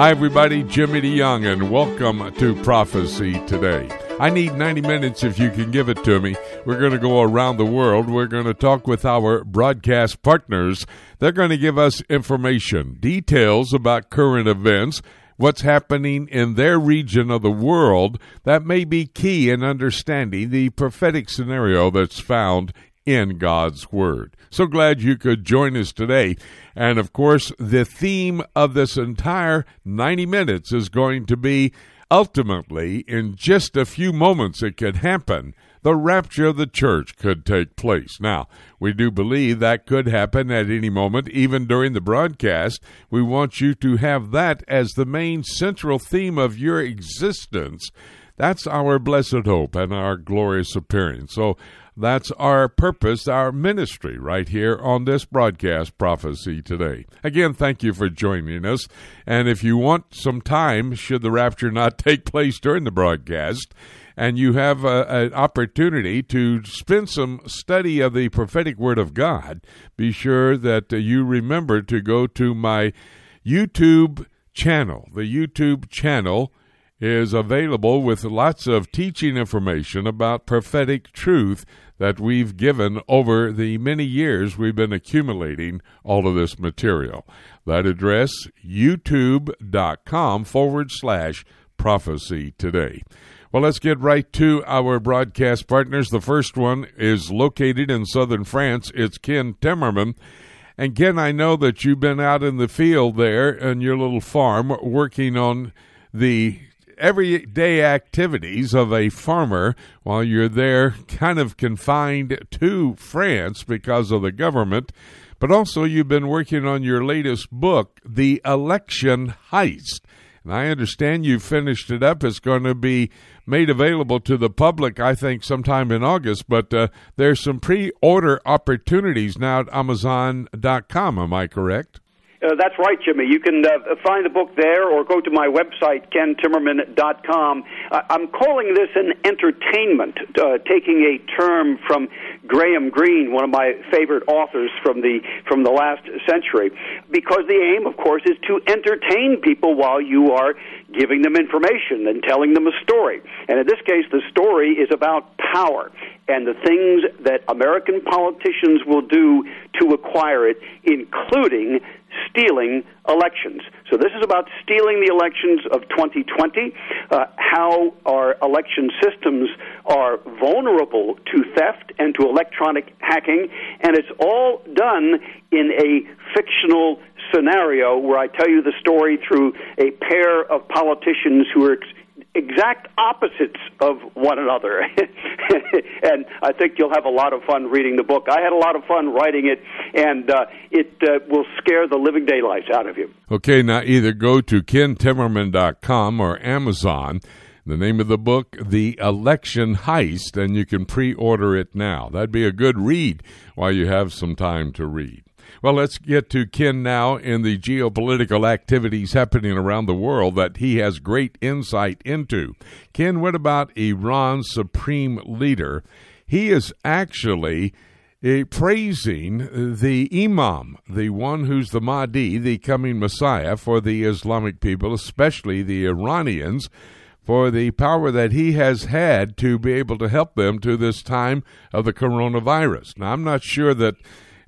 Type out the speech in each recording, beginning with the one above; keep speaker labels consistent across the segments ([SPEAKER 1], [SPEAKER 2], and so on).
[SPEAKER 1] Hi, everybody. Jimmy DeYoung, and welcome to Prophecy Today. I need 90 minutes if you can give it to me. We're going to go around the world. We're going to talk with our broadcast partners. They're going to give us information, details about current events, what's happening in their region of the world that may be key in understanding the prophetic scenario that's found in God's Word. So glad you could join us today. And of course, the theme of this entire 90 minutes is going to be ultimately, in just a few moments, it could happen. The rapture of the church could take place. Now, we do believe that could happen at any moment, even during the broadcast. We want you to have that as the main central theme of your existence. That's our blessed hope and our glorious appearance. So that's our purpose, our ministry, right here on this broadcast, Prophecy Today. Again, thank you for joining us. And if you want some time, should the rapture not take place during the broadcast, and you have a, an opportunity to spend some study of the prophetic word of God, be sure that uh, you remember to go to my YouTube channel. The YouTube channel is available with lots of teaching information about prophetic truth that we've given over the many years we've been accumulating all of this material. That address, youtube.com forward slash prophecy today. Well, let's get right to our broadcast partners. The first one is located in southern France. It's Ken Timmerman. And Ken, I know that you've been out in the field there in your little farm working on the everyday activities of a farmer while you're there, kind of confined to France because of the government. But also, you've been working on your latest book, The Election Heist. And I understand you finished it up. It's going to be made available to the public, I think, sometime in August. But uh, there's some pre order opportunities now at Amazon.com. Am I correct?
[SPEAKER 2] Uh, that's right, Jimmy. You can uh, find the book there or go to my website, kentimmerman.com. Uh, I'm calling this an entertainment, uh, taking a term from Graham Greene, one of my favorite authors from the from the last century, because the aim, of course, is to entertain people while you are giving them information and telling them a story. And in this case, the story is about power and the things that American politicians will do to acquire it, including stealing elections. So this is about stealing the elections of 2020, uh, how our election systems are vulnerable to theft and to electronic hacking, and it's all done in a fictional scenario where I tell you the story through a pair of politicians who are exact opposites of one another. and I think you'll have a lot of fun reading the book. I had a lot of fun writing it, and uh, it uh, will scare the living daylights out of you.
[SPEAKER 1] Okay, now either go to kentimmerman.com or Amazon. The name of the book, The Election Heist, and you can pre order it now. That'd be a good read while you have some time to read. Well, let's get to Ken now in the geopolitical activities happening around the world that he has great insight into. Ken, what about Iran's supreme leader? He is actually uh, praising the Imam, the one who's the Mahdi, the coming Messiah for the Islamic people, especially the Iranians, for the power that he has had to be able to help them to this time of the coronavirus. Now, I'm not sure that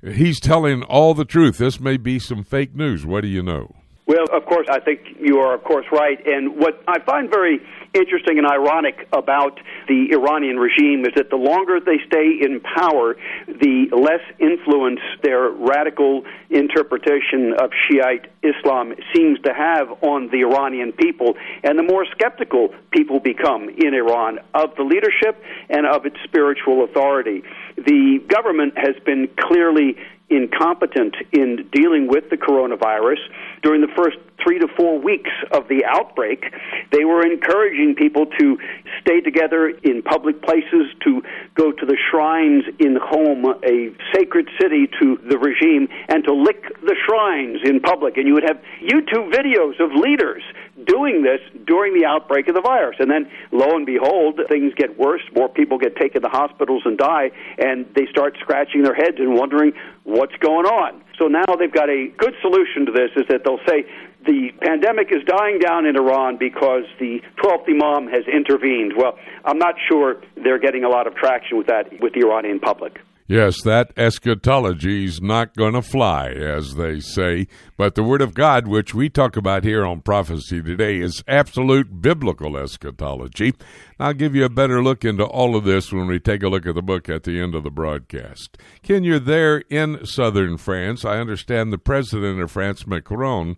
[SPEAKER 1] he's telling all the truth. This may be some fake news. What do you know?
[SPEAKER 2] Well, of course, I think you are, of course, right. And what I find very interesting and ironic about the Iranian regime is that the longer they stay in power, the less influence their radical interpretation of Shiite Islam seems to have on the Iranian people, and the more skeptical people become in Iran of the leadership and of its spiritual authority. The government has been clearly incompetent in dealing with the coronavirus. During the first three to four weeks of the outbreak, they were encouraging people to stay together in public places, to go to the shrines in Qom, a sacred city to the regime, and to lick the shrines in public. And you would have YouTube videos of leaders doing this during the outbreak of the virus. And then, lo and behold, things get worse. More people get taken to hospitals and die, and they start scratching their heads and wondering what's going on. So now they've got a good solution to this is that they'll say the pandemic is dying down in Iran because the 12th Imam has intervened. Well, I'm not sure they're getting a lot of traction with that with the Iranian public.
[SPEAKER 1] Yes, that eschatology's not going to fly, as they say. But the Word of God, which we talk about here on Prophecy today, is absolute biblical eschatology. I'll give you a better look into all of this when we take a look at the book at the end of the broadcast. Ken, you're there in southern France. I understand the president of France, Macron,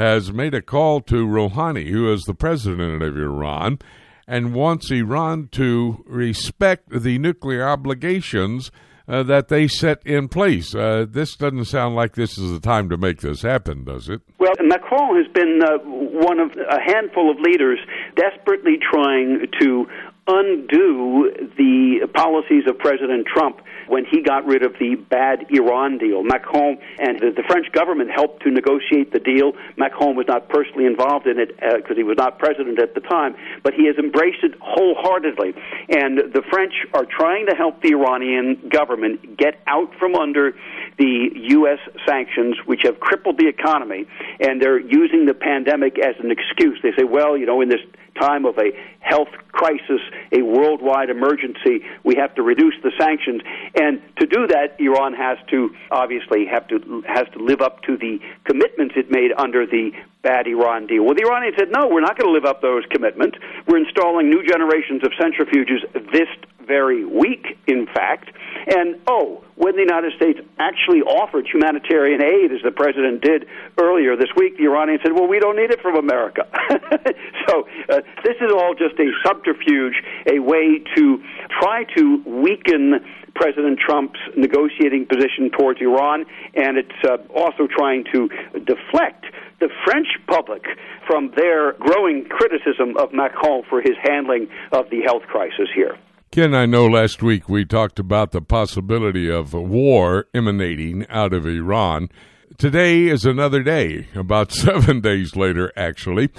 [SPEAKER 1] has made a call to Rouhani, who is the president of Iran, and wants Iran to respect the nuclear obligations uh, that they set in place. Uh, this doesn't sound like this is the time to make this happen, does it?
[SPEAKER 2] Well, Macron has been uh, one of a handful of leaders desperately trying to undo the policies of President Trump when he got rid of the bad Iran deal. Macron and the, the French government helped to negotiate the deal. Macron was not personally involved in it because uh, he was not president at the time, but he has embraced it wholeheartedly. And the French are trying to help the Iranian government get out from under the U.S. sanctions, which have crippled the economy, and they're using the pandemic as an excuse. They say, well, you know, in this time of a health crisis, a worldwide emergency, we have to reduce the sanctions. And to do that, Iran has to obviously have to has to live up to the commitments it made under the bad Iran deal. Well, the Iranians said, no, we're not going to live up those commitments. We're installing new generations of centrifuges this very week, in fact. And oh, when the United States actually offered humanitarian aid, as the president did earlier this week, the Iranians said, well, we don't need it from America. so uh, this is all just a subterfuge, a way to try to weaken President Trump's negotiating position towards Iran, and it's uh, also trying to deflect the French public from their growing criticism of Macron for his handling of the health crisis here.
[SPEAKER 1] Ken, I know last week we talked about the possibility of war emanating out of Iran. Today is another day, about seven days later, actually.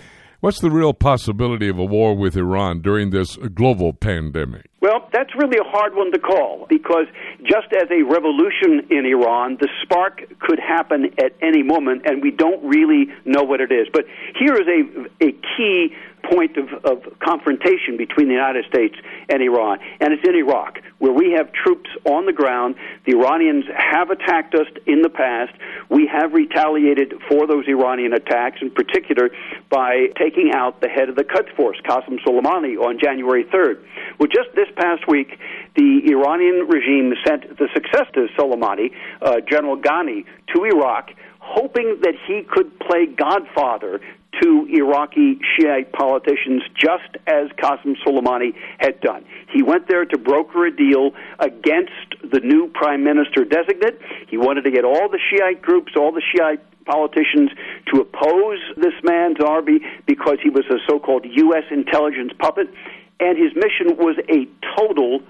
[SPEAKER 1] What's the real possibility of a war with Iran during this global pandemic?
[SPEAKER 2] Well, that's really a hard one to call because just as a revolution in Iran, the spark could happen at any moment, and we don't really know what it is. But here is a, a key point of, of confrontation between the United States and Iran, and it's in Iraq, where we have troops on the ground. The Iranians have attacked us in the past. We have retaliated for those Iranian attacks, in particular by taking out the head of the Quds Force, Qasem Soleimani, on January 3rd. Well, just this past week, the Iranian regime sent the successor to Soleimani, uh, General Ghani, to Iraq hoping that he could play godfather to Iraqi Shiite politicians, just as Qasem Soleimani had done. He went there to broker a deal against the new prime minister designate. He wanted to get all the Shiite groups, all the Shiite politicians to oppose this man, Zurfi, because he was a so called U.S. intelligence puppet, and his mission was a total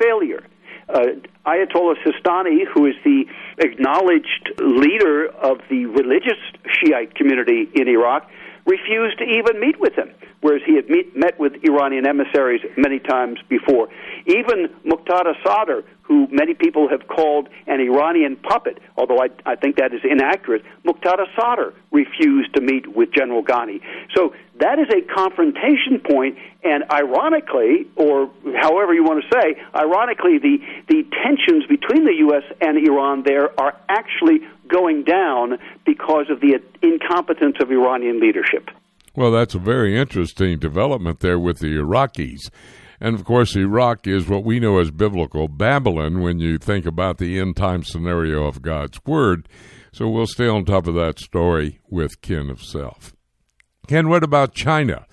[SPEAKER 2] failure. Uh, Ayatollah Sistani, who is the acknowledged leader of the religious Shiite community in Iraq, refused to even meet with him, whereas he had meet, met with Iranian emissaries many times before. Even Muqtada Sadr, who many people have called an Iranian puppet, although I, I think that is inaccurate, Muqtada Sadr refused to meet with General Ghani. So that is a confrontation point, and ironically, or however you want to say, ironically, the, the tensions between the U.S. and Iran there are actually going down because of the incompetence of Iranian leadership.
[SPEAKER 1] Well, that's a very interesting development there with the Iraqis. And of course, Iraq is what we know as biblical Babylon when you think about the end time scenario of God's Word. So we'll stay on top of that story with Ken of Self. Ken, what about China?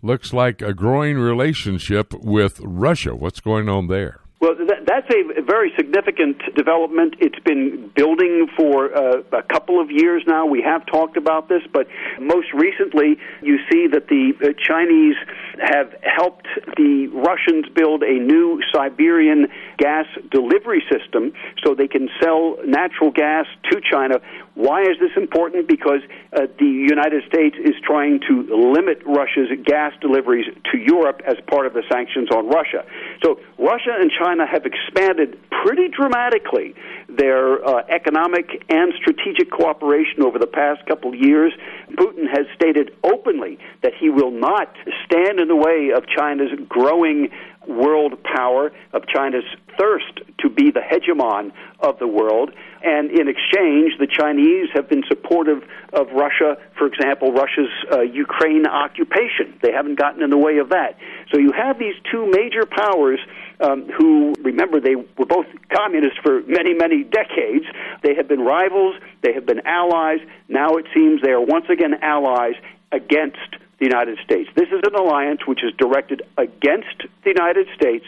[SPEAKER 1] Looks like a growing relationship with Russia. What's going on there?
[SPEAKER 2] Well, that, that's a very significant development. It's been building for uh, a couple of years now. We have talked about this, but most recently, you see that the uh, Chinese have helped the Russians build a new Siberian gas delivery system so they can sell natural gas to China why is this important? Because uh, the United States is trying to limit Russia's gas deliveries to Europe as part of the sanctions on Russia. So Russia and China have expanded pretty dramatically their uh, economic and strategic cooperation over the past couple of years. Putin has stated openly that he will not stand in the way of China's growing world power, of China's thirst to be the hegemon of the world. And in exchange, the Chinese have been supportive of Russia, for example, Russia's uh, Ukraine occupation. They haven't gotten in the way of that. So you have these two major powers um, who, remember, they were both communists for many, many decades. They have been rivals, they have been allies. Now it seems they are once again allies against the United States. This is an alliance which is directed against the United States.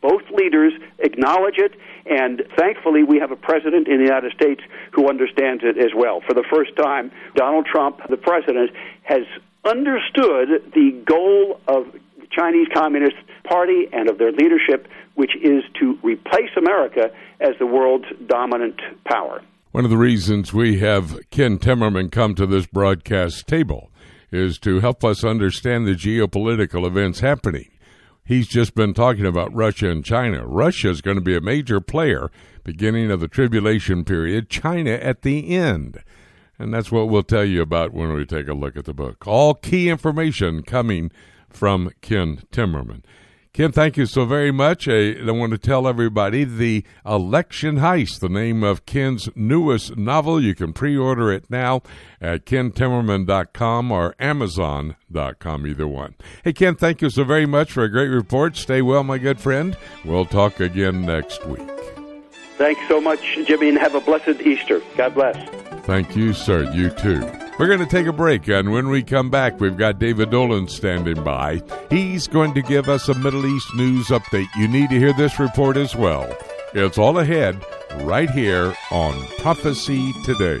[SPEAKER 2] Both leaders acknowledge it, and thankfully, we have a president in the United States who understands it as well. For the first time, Donald Trump, the president, has understood the goal of the Chinese Communist Party and of their leadership, which is to replace America as the world's dominant power.
[SPEAKER 1] One of the reasons we have Ken Timmerman come to this broadcast table is to help us understand the geopolitical events happening. He's just been talking about Russia and China. Russia is going to be a major player beginning of the tribulation period, China at the end. And that's what we'll tell you about when we take a look at the book. All key information coming from Ken Timmerman. Ken, thank you so very much. I, I want to tell everybody the Election Heist, the name of Ken's newest novel. You can pre order it now at kentimmerman.com or amazon.com, either one. Hey, Ken, thank you so very much for a great report. Stay well, my good friend. We'll talk again next week.
[SPEAKER 2] Thanks so much, Jimmy, and have a blessed Easter. God bless.
[SPEAKER 1] Thank you, sir. You too. We're going to take a break, and when we come back, we've got David Dolan standing by. He's going to give us a Middle East news update. You need to hear this report as well. It's all ahead right here on Prophecy Today.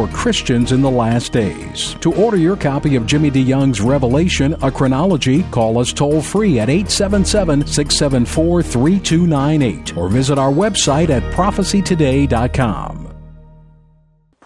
[SPEAKER 3] for Christians in the last days. To order your copy of Jimmy DeYoung's Revelation, a chronology, call us toll free at 877 674 3298 or visit our website at prophecytoday.com.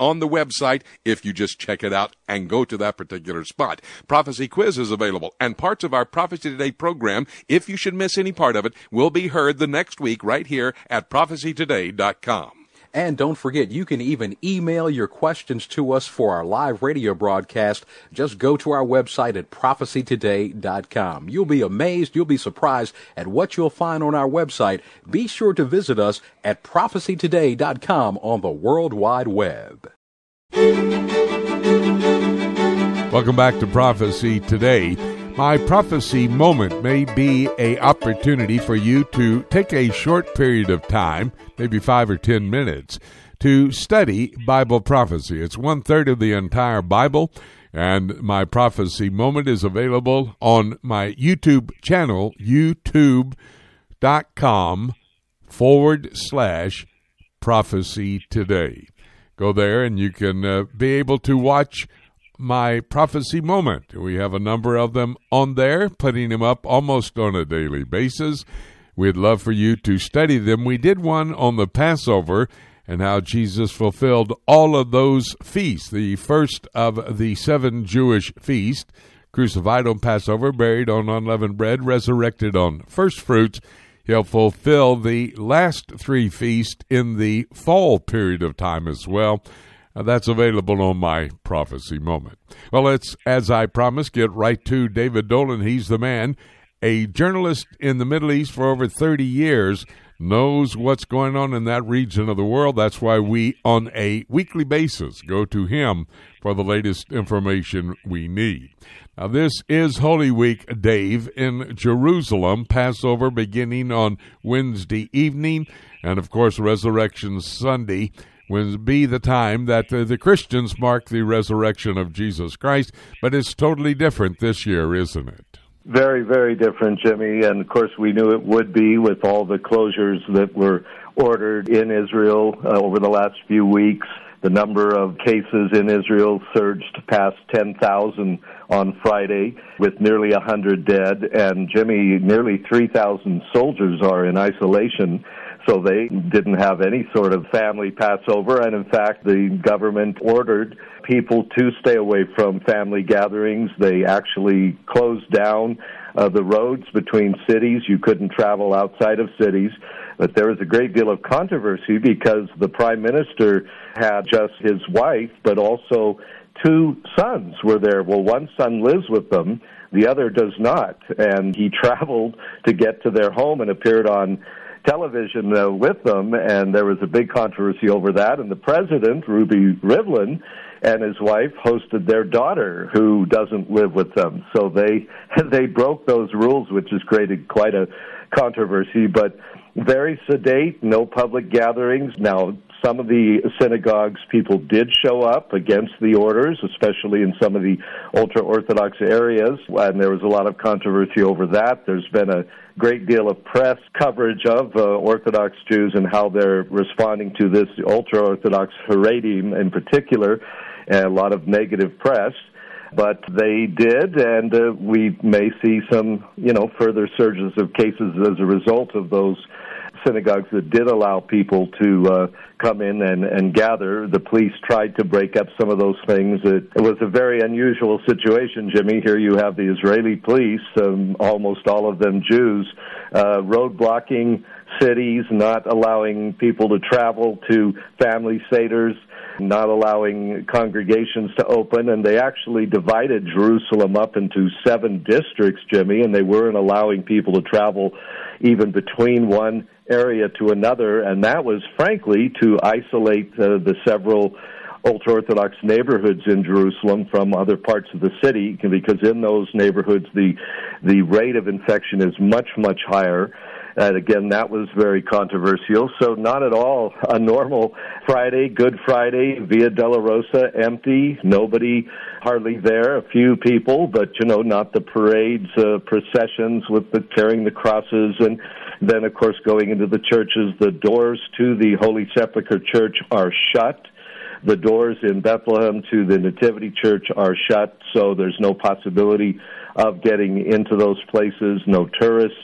[SPEAKER 1] on the website if you just check it out and go to that particular spot. Prophecy quiz is available, and parts of our Prophecy Today program, if you should miss any part of it, will be heard the next week right here at prophecytoday.com.
[SPEAKER 3] And don't forget, you can even email your questions to us for our live radio broadcast. Just go to our website at prophecytoday.com. You'll be amazed, you'll be surprised at what you'll find on our website. Be sure to visit us at prophecytoday.com on the World Wide Web.
[SPEAKER 1] Welcome back to Prophecy Today. My prophecy moment may be a opportunity for you to take a short period of time, maybe five or ten minutes, to study Bible prophecy. It's one third of the entire Bible, and my prophecy moment is available on my YouTube channel, YouTube com forward slash prophecy today. Go there and you can uh, be able to watch my prophecy moment. We have a number of them on there, putting them up almost on a daily basis. We'd love for you to study them. We did one on the Passover and how Jesus fulfilled all of those feasts. The first of the seven Jewish feasts, crucified on Passover, buried on unleavened bread, resurrected on first fruits. He'll fulfill the last three feasts in the fall period of time as well. Uh, that's available on my prophecy moment. Well, let's, as I promised, get right to David Dolan. He's the man, a journalist in the Middle East for over 30 years knows what's going on in that region of the world. That's why we, on a weekly basis, go to him for the latest information we need. Now, this is Holy Week, Dave, in Jerusalem, Passover beginning on Wednesday evening, and of course, Resurrection Sunday will be the time that uh, the Christians mark the resurrection of Jesus Christ, but it's totally different this year, isn't it?
[SPEAKER 4] Very, very different, Jimmy. And of course, we knew it would be with all the closures that were ordered in Israel uh, over the last few weeks. The number of cases in Israel surged past 10,000 on Friday, with nearly 100 dead. And Jimmy, nearly 3,000 soldiers are in isolation so they didn't have any sort of family Passover. And in fact, the government ordered people to stay away from family gatherings. They actually closed down uh, the roads between cities. You couldn't travel outside of cities. But there was a great deal of controversy because the prime minister had just his wife, but also two sons were there. Well, one son lives with them, the other does not. And he traveled to get to their home and appeared on television uh, with them, and there was a big controversy over that. And the president, Ruby Rivlin, and his wife hosted their daughter, who doesn't live with them. So they they broke those rules, which has created quite a controversy. But very sedate, no public gatherings. Now, some of the synagogues people did show up against the orders, especially in some of the ultra Orthodox areas, and there was a lot of controversy over that. There's been a great deal of press coverage of uh, Orthodox Jews and how they're responding to this ultra Orthodox Haredim in particular, and a lot of negative press. But they did, and uh, we may see some, you know, further surges of cases as a result of those synagogues that did allow people to uh, come in and, and gather. The police tried to break up some of those things. It, it was a very unusual situation, Jimmy. Here you have the Israeli police, um, almost all of them Jews, uh, road blocking cities, not allowing people to travel to family seders not allowing congregations to open, and they actually divided Jerusalem up into seven districts, Jimmy, and they weren't allowing people to travel even between one area to another, and that was frankly to isolate uh, the several ultra Orthodox neighborhoods in Jerusalem from other parts of the city, because in those neighborhoods the the rate of infection is much much higher. And again, that was very controversial. So not at all a normal Friday, Good Friday, Via Dolorosa, empty, nobody hardly there, a few people, but you know, not the parades, uh, processions with the carrying the crosses and then, of course, going into the churches, the doors to the Holy Sepulchre Church are shut. The doors in Bethlehem to the Nativity Church are shut, so there's no possibility of getting into those places, no tourists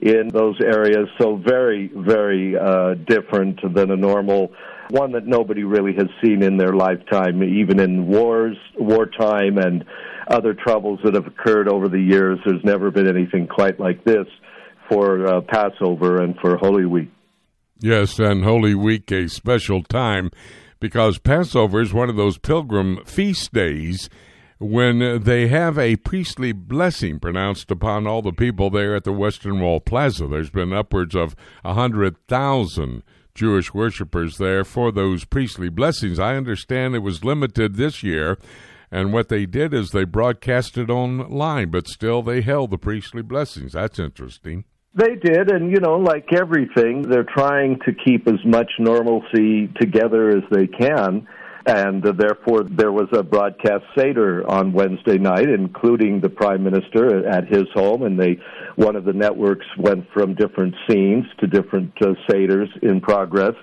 [SPEAKER 4] in those areas. So very, very uh, different than a normal one that nobody really has seen in their lifetime, even in wars, wartime, and other troubles that have occurred over the years. There's never been anything quite like this for uh, Passover and for Holy Week.
[SPEAKER 1] Yes, and Holy Week, a special time because Passover is one of those pilgrim feast days when they have a priestly blessing pronounced upon all the people there at the Western Wall Plaza. There's been upwards of a hundred thousand Jewish worshippers there for those priestly blessings. I understand it was limited this year, and what they did is they broadcast broadcasted online, but still they held the priestly blessings. That's interesting.
[SPEAKER 4] They did, and you know, like everything, they're trying to keep as much normalcy together as they can. And uh, therefore, there was a broadcast Seder on Wednesday night, including the Prime Minister at his home. And they, one of the networks went from different scenes to different uh, Seders in progress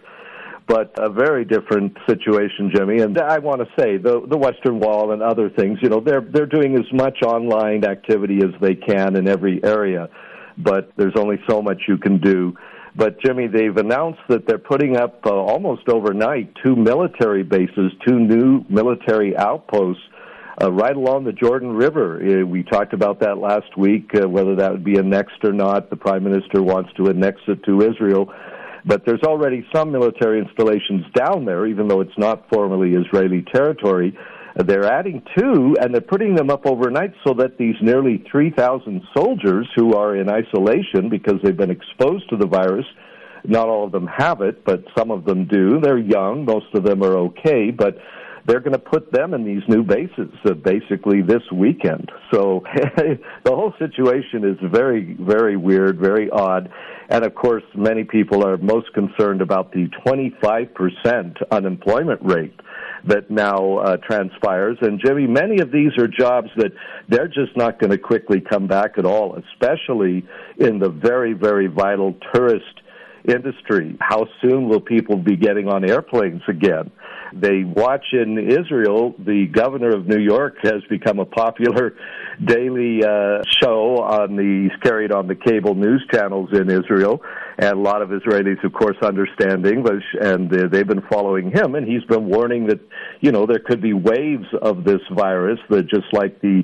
[SPEAKER 4] but a very different situation, Jimmy. And I want to say the the Western Wall and other things, you know, they're they're doing as much online activity as they can in every area, but there's only so much you can do. But Jimmy, they've announced that they're putting up uh, almost overnight two military bases, two new military outposts. Uh, right along the Jordan River. Uh, we talked about that last week, uh, whether that would be annexed or not. The Prime Minister wants to annex it to Israel. But there's already some military installations down there, even though it's not formally Israeli territory. They're adding two, and they're putting them up overnight so that these nearly 3,000 soldiers who are in isolation because they've been exposed to the virus, not all of them have it, but some of them do. They're young, most of them are okay, but they're going to put them in these new bases uh, basically this weekend. So the whole situation is very, very weird, very odd. And of course, many people are most concerned about the 25% unemployment rate that now uh, transpires. And Jimmy, many of these are jobs that they're just not going to quickly come back at all, especially in the very, very vital tourist industry. How soon will people be getting on airplanes again? They watch in Israel. The governor of New York has become a popular daily uh, show on the carried on the cable news channels in Israel, and a lot of Israelis, of course, understand English, and they've been following him. And he's been warning that you know there could be waves of this virus that just like the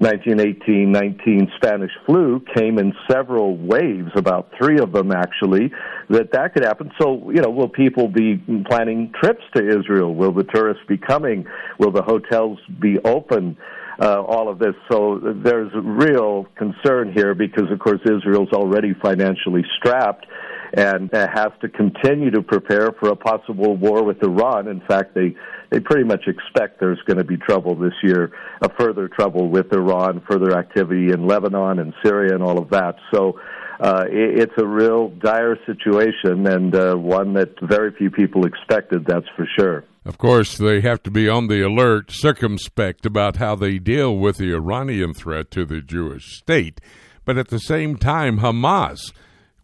[SPEAKER 4] 1918-19 Spanish flu came in several waves, about three of them actually, that that could happen. So, you know, will people be planning trips to Israel? Will the tourists be coming? Will the hotels be open? Uh, all of this. So there's real concern here because, of course, Israel's already financially strapped and uh, has to continue to prepare for a possible war with Iran. In fact, they they pretty much expect there's going to be trouble this year, a further trouble with Iran, further activity in Lebanon and Syria and all of that. So uh, it, it's a real dire situation and uh, one that very few people expected, that's for sure.
[SPEAKER 1] Of course, they have to be on the alert, circumspect about how they deal with the Iranian threat to the Jewish state. But at the same time, Hamas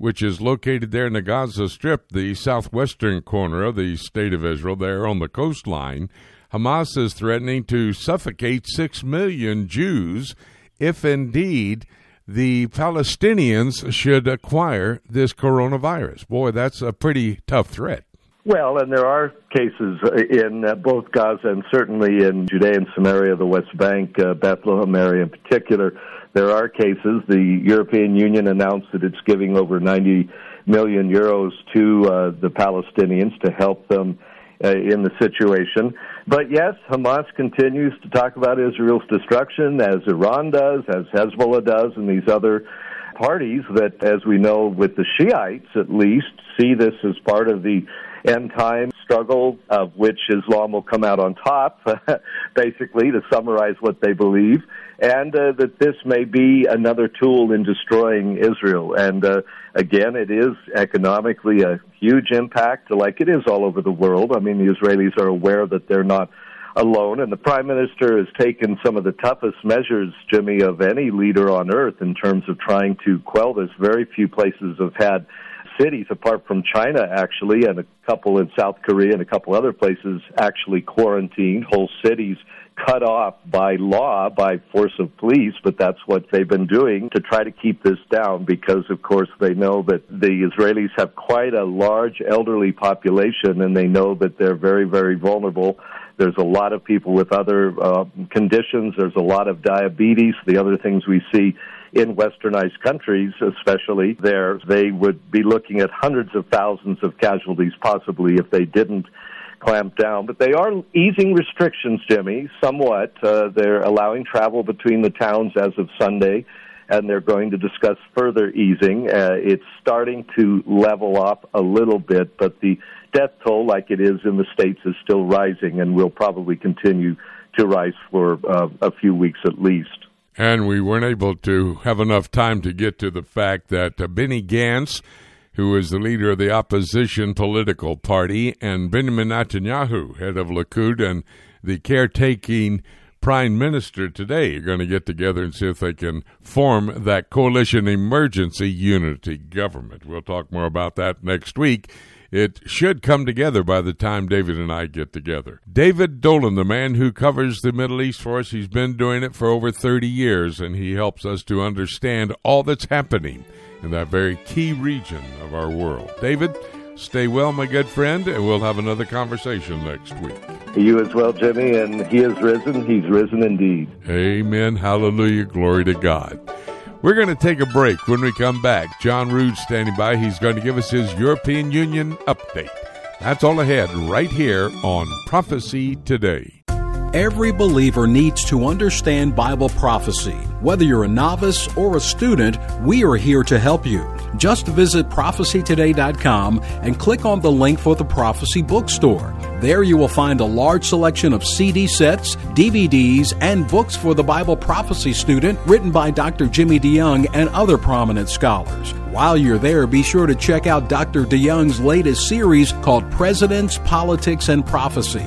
[SPEAKER 1] which is located there in the Gaza Strip, the southwestern corner of the state of Israel, there on the coastline. Hamas is threatening to suffocate six million Jews if indeed the Palestinians should acquire this coronavirus. Boy, that's a pretty tough threat.
[SPEAKER 4] Well, and there are cases in uh, both Gaza and certainly in Judea and Samaria, the West Bank, uh, Bethlehem area in particular, there are cases. The European Union announced that it's giving over 90 million euros to uh, the Palestinians to help them uh, in the situation. But yes, Hamas continues to talk about Israel's destruction, as Iran does, as Hezbollah does, and these other parties that, as we know, with the Shiites at least, see this as part of the end time struggle, of which Islam will come out on top, basically, to summarize what they believe, and uh, that this may be another tool in destroying Israel. And uh, again, it is economically a huge impact, like it is all over the world. I mean, the Israelis are aware that they're not alone, and the prime minister has taken some of the toughest measures, Jimmy, of any leader on earth in terms of trying to quell this. Very few places have had cities, apart from China, actually, and a couple in South Korea and a couple other places, actually quarantined whole cities cut off by law, by force of police, but that's what they've been doing to try to keep this down because, of course, they know that the Israelis have quite a large elderly population and they know that they're very, very vulnerable. There's a lot of people with other uh, conditions. There's a lot of diabetes, the other things we see in westernized countries, especially there, they would be looking at hundreds of thousands of casualties possibly if they didn't clamp down. But they are easing restrictions, Jimmy, somewhat. Uh, they're allowing travel between the towns as of Sunday, and they're going to discuss further easing. Uh, it's starting to level off a little bit, but the death toll, like it is in the States, is still rising and will probably continue to rise for uh, a few weeks at least.
[SPEAKER 1] And we weren't able to have enough time to get to the fact that uh, Benny Gantz, who is the leader of the opposition political party, and Benjamin Netanyahu, head of Likud, and the caretaking prime minister today are going to get together and see if they can form that coalition emergency unity government. We'll talk more about that next week. It should come together by the time David and I get together. David Dolan, the man who covers the Middle East for us, he's been doing it for over 30 years, and he helps us to understand all that's happening in that very key region of our world. David, stay well, my good friend, and we'll have another conversation next week.
[SPEAKER 4] You as well, Jimmy, and he is risen. He's risen indeed.
[SPEAKER 1] Amen. Hallelujah. Glory to God. We're going to take a break. When we come back, John Rood standing by. He's going to give us his European Union update. That's all ahead right here on Prophecy Today.
[SPEAKER 3] Every believer needs to understand Bible prophecy. Whether you're a novice or a student, we are here to help you. Just visit prophecytoday.com and click on the link for the Prophecy Bookstore. There you will find a large selection of CD sets, DVDs, and books for the Bible prophecy student written by Dr. Jimmy DeYoung and other prominent scholars. While you're there, be sure to check out Dr. DeYoung's latest series called Presidents, Politics, and Prophecy.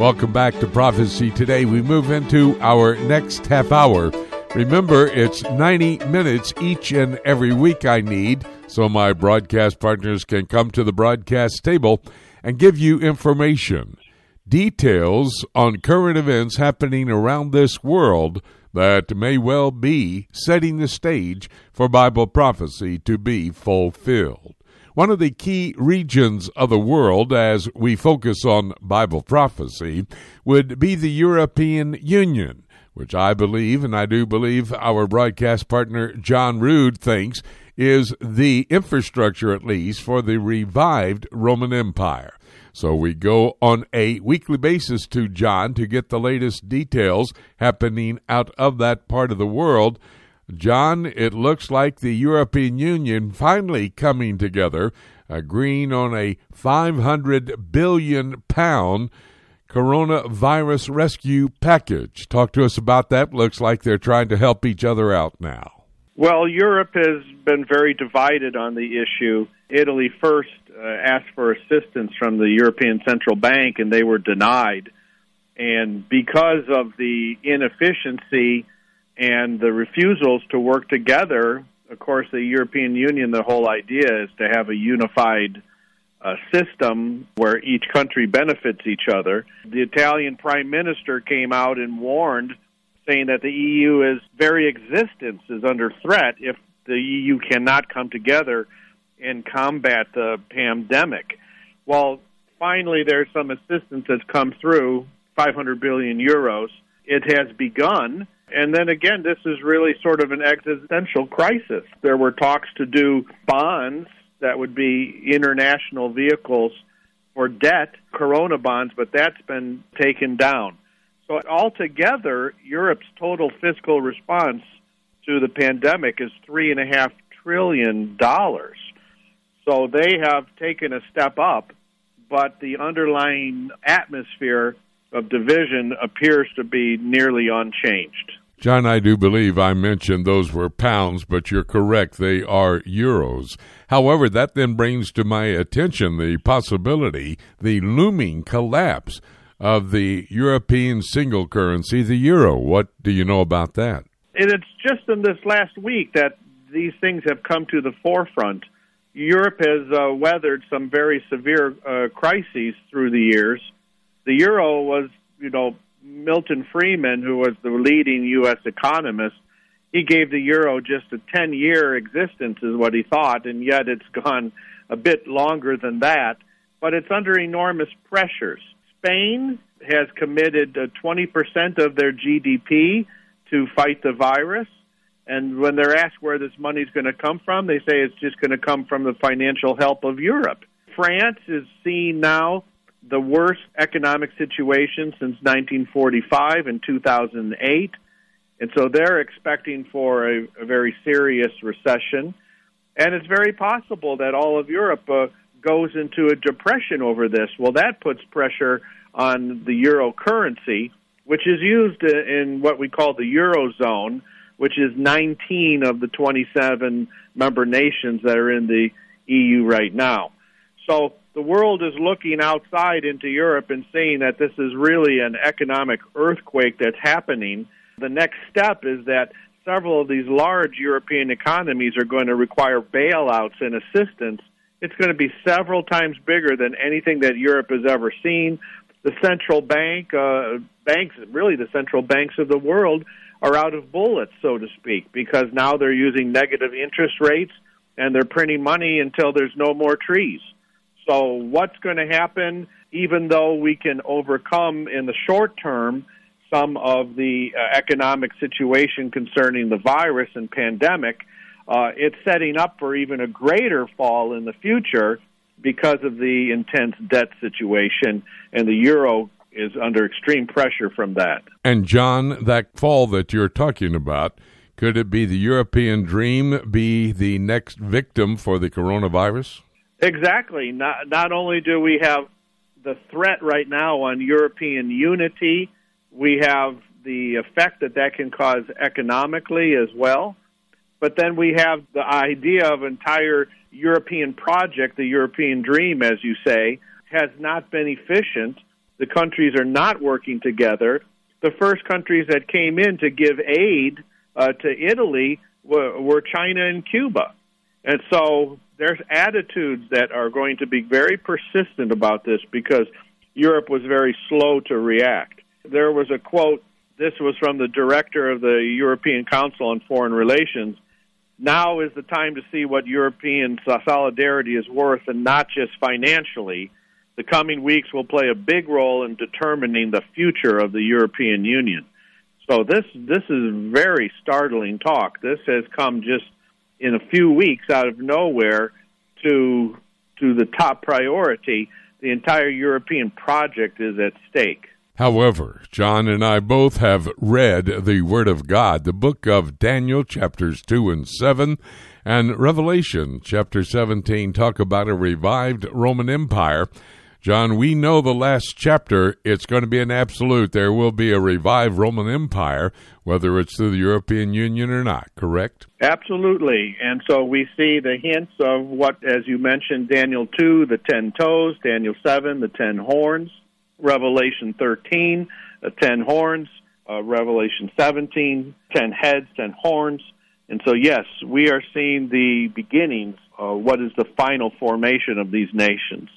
[SPEAKER 1] Welcome back to Prophecy Today. We move into our next half hour. Remember, it's 90 minutes each and every week I need so my broadcast partners can come to the broadcast table and give you information, details on current events happening around this world that may well be setting the stage for Bible prophecy to be fulfilled. One of the key regions of the world as we focus on Bible prophecy would be the European Union, which I believe, and I do believe our broadcast partner John Rood thinks, is the infrastructure, at least, for the revived Roman Empire. So we go on a weekly basis to John to get the latest details happening out of that part of the world. John, it looks like the European Union finally coming together, agreeing on a 500 billion pound coronavirus rescue package. Talk to us about that. Looks like they're trying to help each other out now.
[SPEAKER 5] Well, Europe has been very divided on the issue. Italy first uh, asked for assistance from the European Central Bank, and they were denied. And because of the inefficiency and the refusals to work together, of course, the European Union, the whole idea is to have a unified uh, system where each country benefits each other. The Italian prime minister came out and warned, saying that the EU's very existence is under threat if the EU cannot come together and combat the pandemic. Well, finally, there's some assistance that's come through 500 billion euros. It has begun. And then again, this is really sort of an existential crisis. There were talks to do bonds that would be international vehicles for debt, corona bonds, but that's been taken down. So altogether, Europe's total fiscal response to the pandemic is three and a half trillion dollars. So they have taken a step up, but the underlying atmosphere of division appears to be nearly unchanged.
[SPEAKER 1] John, I do believe I mentioned those were pounds, but you're correct. They are euros. However, that then brings to my attention the possibility, the looming collapse of the European single currency, the euro. What do you know about that?
[SPEAKER 5] And it's just in this last week that these things have come to the forefront. Europe has uh, weathered some very severe uh, crises through the years. The euro was, you know, Milton Friedman, who was the leading U.S. economist, he gave the euro just a 10 year existence, is what he thought, and yet it's gone a bit longer than that. But it's under enormous pressures. Spain has committed uh, 20% of their GDP to fight the virus. And when they're asked where this money is going to come from, they say it's just going to come from the financial help of Europe. France is seeing now the worst economic situation since 1945 and 2008. And so they're expecting for a, a very serious recession. And it's very possible that all of Europe uh, goes into a depression over this. Well, that puts pressure on the euro currency, which is used in what we call the eurozone, which is 19 of the 27 member nations that are in the EU right now. So the world is looking outside into Europe and seeing that this is really an economic earthquake that's happening. The next step is that several of these large European economies are going to require bailouts and assistance. It's going to be several times bigger than anything that Europe has ever seen. The central bank, uh, banks, really the central banks of the world, are out of bullets, so to speak, because now they're using negative interest rates and they're printing money until there's no more trees. So, what's going to happen, even though we can overcome in the short term some of the uh, economic situation concerning the virus and pandemic, uh, it's setting up for even a greater fall in the future because of the intense debt situation, and the euro is under extreme pressure from that.
[SPEAKER 1] And, John, that fall that you're talking about, could it be the European dream be the next victim for the coronavirus?
[SPEAKER 5] Exactly. Not not only do we have the threat right now on European unity, we have the effect that that can cause economically as well. But then we have the idea of entire European project, the European dream, as you say, has not been efficient. The countries are not working together. The first countries that came in to give aid uh, to Italy were, were China and Cuba. And so there's attitudes that are going to be very persistent about this because Europe was very slow to react. There was a quote, this was from the director of the European Council on Foreign Relations. Now is the time to see what European solidarity is worth and not just financially. The coming weeks will play a big role in determining the future of the European Union. So this this is very startling talk. This has come just in a few weeks out of nowhere to to the top priority, the entire European project is at stake.
[SPEAKER 1] However, John and I both have read the Word of God, the book of Daniel, chapters 2 and 7, and Revelation, chapter 17, talk about a revived Roman Empire John, we know the last chapter, it's going to be an absolute. There will be a revived Roman Empire, whether it's through the European Union or not, correct?
[SPEAKER 5] Absolutely. And so we see the hints of what, as you mentioned, Daniel 2, the 10 toes, Daniel 7, the 10 horns, Revelation 13, the 10 horns, uh, Revelation 17, 10 heads, 10 horns. And so, yes, we are seeing the beginnings of what is the final formation of these nations.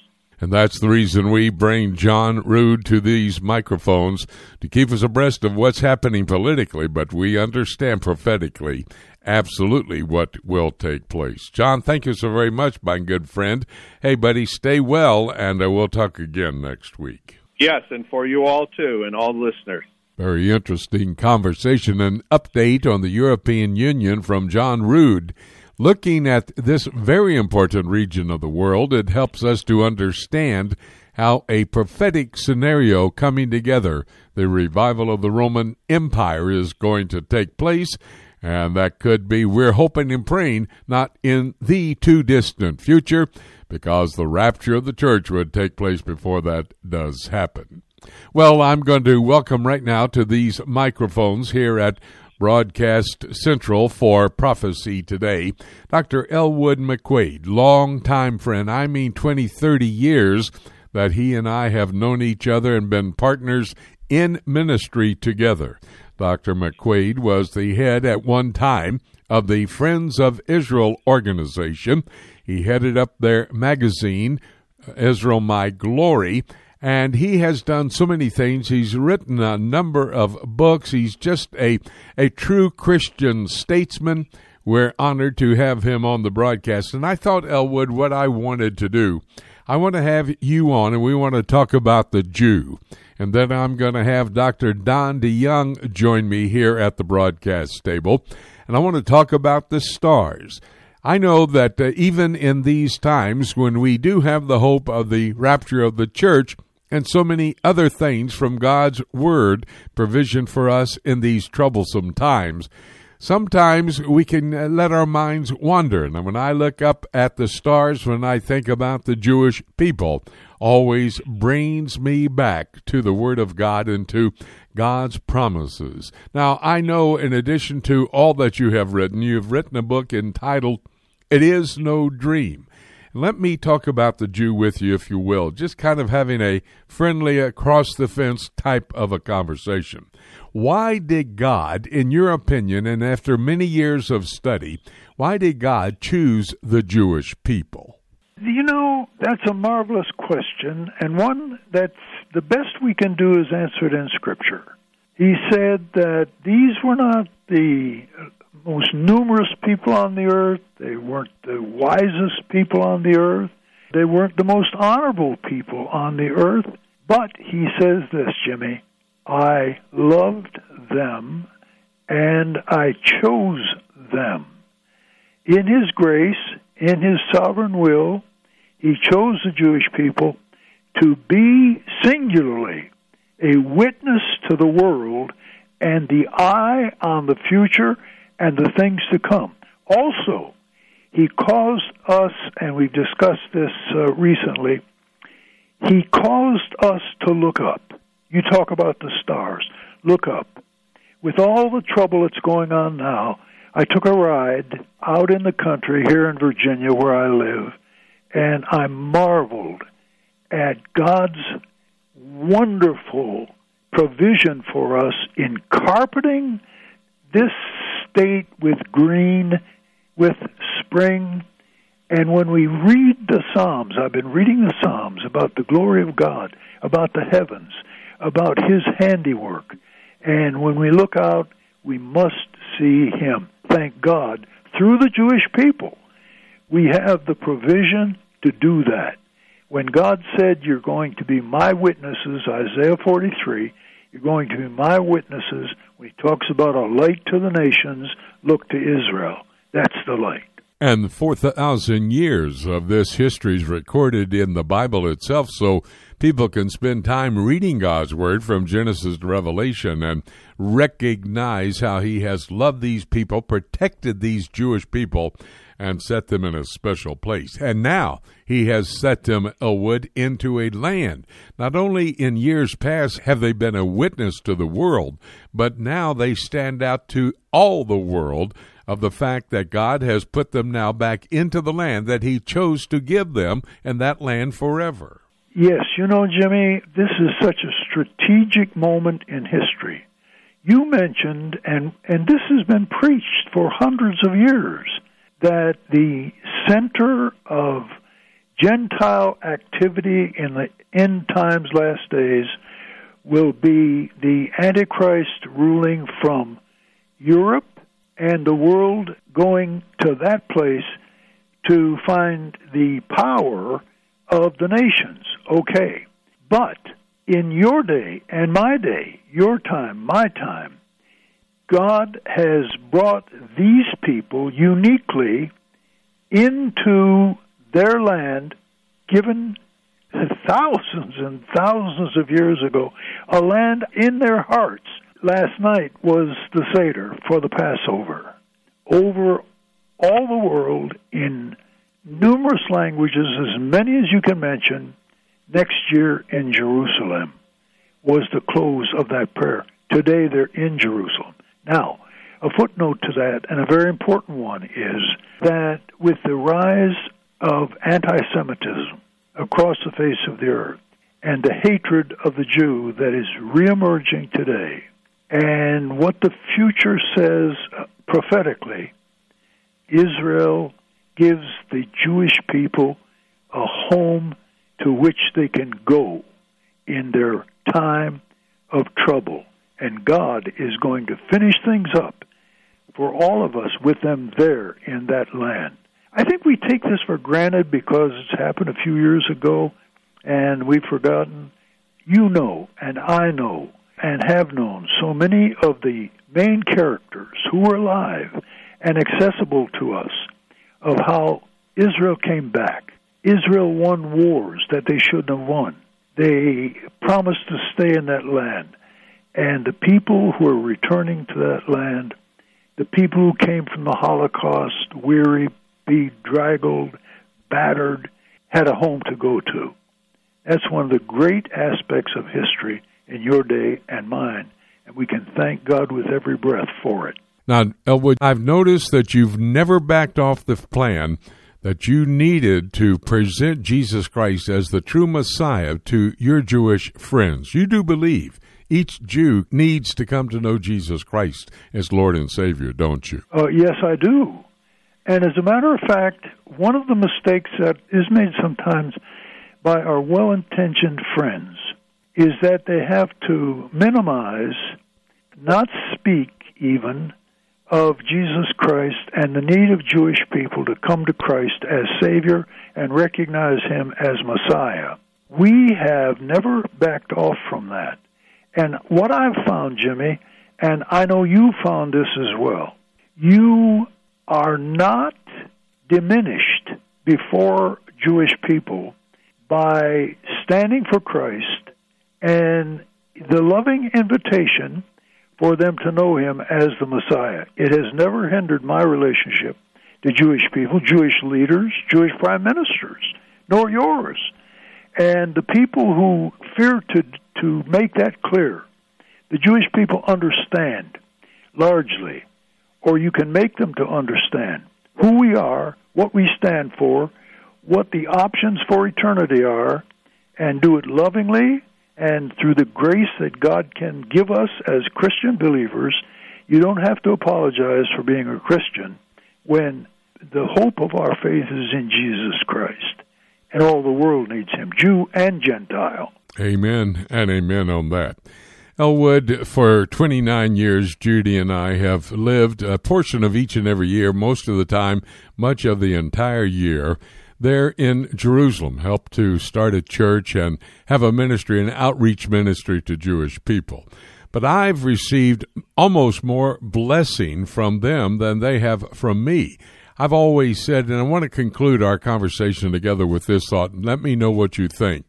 [SPEAKER 1] And that's the reason we bring John Rood to these microphones to keep us abreast of what's happening politically, but we understand prophetically absolutely what will take place. John, thank you so very much, my good friend. Hey, buddy, stay well, and uh, we'll talk again next week.
[SPEAKER 5] Yes, and for you all too, and all listeners.
[SPEAKER 1] Very interesting conversation and update on the European Union from John Rood. Looking at this very important region of the world, it helps us to understand how a prophetic scenario coming together, the revival of the Roman Empire, is going to take place. And that could be, we're hoping and praying, not in the too distant future, because the rapture of the church would take place before that does happen. Well, I'm going to welcome right now to these microphones here at Broadcast Central for Prophecy Today. Dr. Elwood McQuaid, long-time friend, I mean 20, 30 years that he and I have known each other and been partners in ministry together. Dr. McQuaid was the head at one time of the Friends of Israel organization. He headed up their magazine, Israel My Glory, and he has done so many things. He's written a number of books. He's just a a true Christian statesman. We're honored to have him on the broadcast. And I thought, Elwood, what I wanted to do, I want to have you on, and we want to talk about the Jew. And then I'm going to have Dr. Don DeYoung join me here at the broadcast table. and I want to talk about the stars. I know that uh, even in these times when we do have the hope of the rapture of the church, and so many other things from God's Word, provision for us in these troublesome times. Sometimes we can uh, let our minds wander. And when I look up at the stars, when I think about the Jewish people, always brings me back to the Word of God and to God's promises. Now, I know in addition to all that you have written, you've written a book entitled It Is No Dream. Let me talk about the Jew with you, if you will, just kind of having a friendly, uh, across the fence type of a conversation. Why did God, in your opinion, and after many years of study, why did God choose the Jewish people?
[SPEAKER 6] You know, that's a marvelous question, and one that's the best we can do is answer it in Scripture. He said that these were not the most numerous people on the earth. They weren't the wisest people on the earth. They weren't the most honorable people on the earth. But he says this, Jimmy I loved them and I chose them. In his grace, in his sovereign will, he chose the Jewish people to be singularly a witness to the world and the eye on the future and the things to come. Also, he caused us, and we've discussed this uh, recently, he caused us to look up. You talk about the stars. Look up. With all the trouble that's going on now, I took a ride out in the country here in Virginia where I live, and I marveled at God's wonderful provision for us in carpeting this state with green, with spring. And when we read the Psalms, I've been reading the Psalms about the glory of God, about the heavens, about His handiwork. And when we look out, we must see Him. Thank God. Through the Jewish people, we have the provision to do that. When God said, You're going to be my witnesses, Isaiah 43, you're going to be my witnesses. When he talks about a light to the nations, look to Israel. That's the light.
[SPEAKER 1] And 4,000 years of this history is recorded in the Bible itself, so people can spend time reading God's Word from Genesis to Revelation and recognize how He has loved these people, protected these Jewish people, and set them in a special place. And now he has set them, Elwood, into a land. Not only in years past have they been a witness to the world, but now they stand out to all the world of the fact that God has put them now back into the land that he chose to give them and that land forever.
[SPEAKER 6] Yes, you know, Jimmy, this is such a strategic moment in history. You mentioned, and, and this has been preached for hundreds of years, that the center of Gentile activity in the end times, last days, will be the Antichrist ruling from Europe and the world going to that place to find the power of the nations. Okay. But in your day and my day, your time, my time, God has brought these people uniquely into their land, given thousands and thousands of years ago, a land in their hearts. Last night was the Seder for the Passover. Over all the world in numerous languages, as many as you can mention, next year in Jerusalem was the close of that prayer. Today they're in Jerusalem. Now, a footnote to that, and a very important one, is that with the rise of anti Semitism across the face of the earth, and the hatred of the Jew that is reemerging today, and what the future says prophetically, Israel gives the Jewish people a home to which they can go in their time of trouble and God is going to finish things up for all of us with them there in that land. I think we take this for granted because it's happened a few years ago and we've forgotten. You know, and I know, and have known so many of the main characters who were alive and accessible to us of how Israel came back. Israel won wars that they shouldn't have won. They promised to stay in that land. And the people who are returning to that land, the people who came from the Holocaust, weary, bedraggled, battered, had a home to go to. That's one of the great aspects of history in your day and mine, and we can thank God with every breath for it.
[SPEAKER 1] Now, Elwood, I've noticed that you've never backed off the plan that you needed to present Jesus Christ as the true Messiah to your Jewish friends. You do believe each Jew needs to come to know Jesus Christ as Lord and Savior, don't you?
[SPEAKER 6] Uh, yes, I do. And as a matter of fact, one of the mistakes that is made sometimes by our well intentioned friends is that they have to minimize, not speak even, of Jesus Christ and the need of Jewish people to come to Christ as Savior and recognize Him as Messiah. We have never backed off from that. And what I've found, Jimmy, and I know you found this as well, you are not diminished before Jewish people by standing for Christ and the loving invitation for them to know him as the Messiah. It has never hindered my relationship to Jewish people, Jewish leaders, Jewish prime ministers, nor yours. And the people who fear to to make that clear, the Jewish people understand largely or you can make them to understand who we are, what we stand for, what the options for eternity are, and do it lovingly and through the grace that God can give us as Christian believers. You don't have to apologize for being a Christian when the hope of our faith is in Jesus Christ, and all the world needs Him, Jew and Gentile.
[SPEAKER 1] Amen and amen on that. Elwood, for 29 years, Judy and I have lived a portion of each and every year, most of the time, much of the entire year, there in Jerusalem, helped to start a church and have a ministry, an outreach ministry to Jewish people. But I've received almost more blessing from them than they have from me. I've always said, and I want to conclude our conversation together with this thought, and let me know what you think.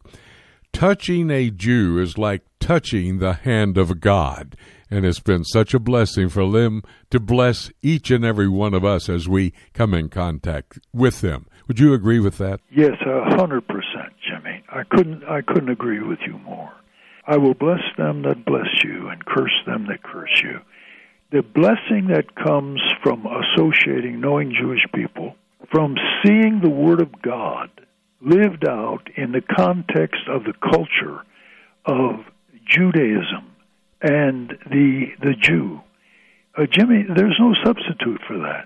[SPEAKER 1] Touching a Jew is like touching the hand of God. And it's been such a blessing for them to bless each and every one of us as we come in contact with them. Would you agree with that?
[SPEAKER 6] Yes, a hundred percent, Jimmy. I couldn't I couldn't agree with you more. I will bless them that bless you and curse them that curse you. The blessing that comes from associating, knowing Jewish people, from seeing the Word of God lived out in the context of the culture of Judaism and the the Jew. Uh, Jimmy, there's no substitute for that.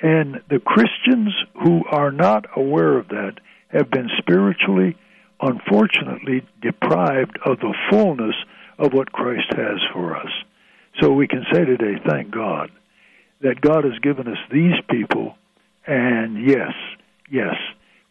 [SPEAKER 6] And the Christians who are not aware of that have been spiritually, unfortunately, deprived of the fullness of what Christ has for us. So we can say today, thank God, that God has given us these people, and yes, yes,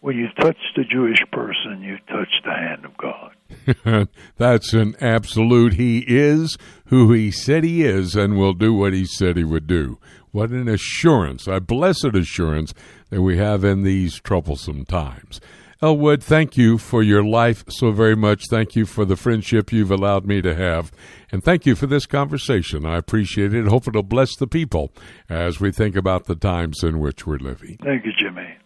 [SPEAKER 6] when you touch the Jewish person, you touch the hand of God.
[SPEAKER 1] That's an absolute. He is who he said he is and will do what he said he would do. What an assurance, a blessed assurance that we have in these troublesome times. Elwood, thank you for your life so very much. Thank you for the friendship you've allowed me to have. And thank you for this conversation. I appreciate it. Hope it'll bless the people as we think about the times in which we're living.
[SPEAKER 6] Thank you, Jimmy.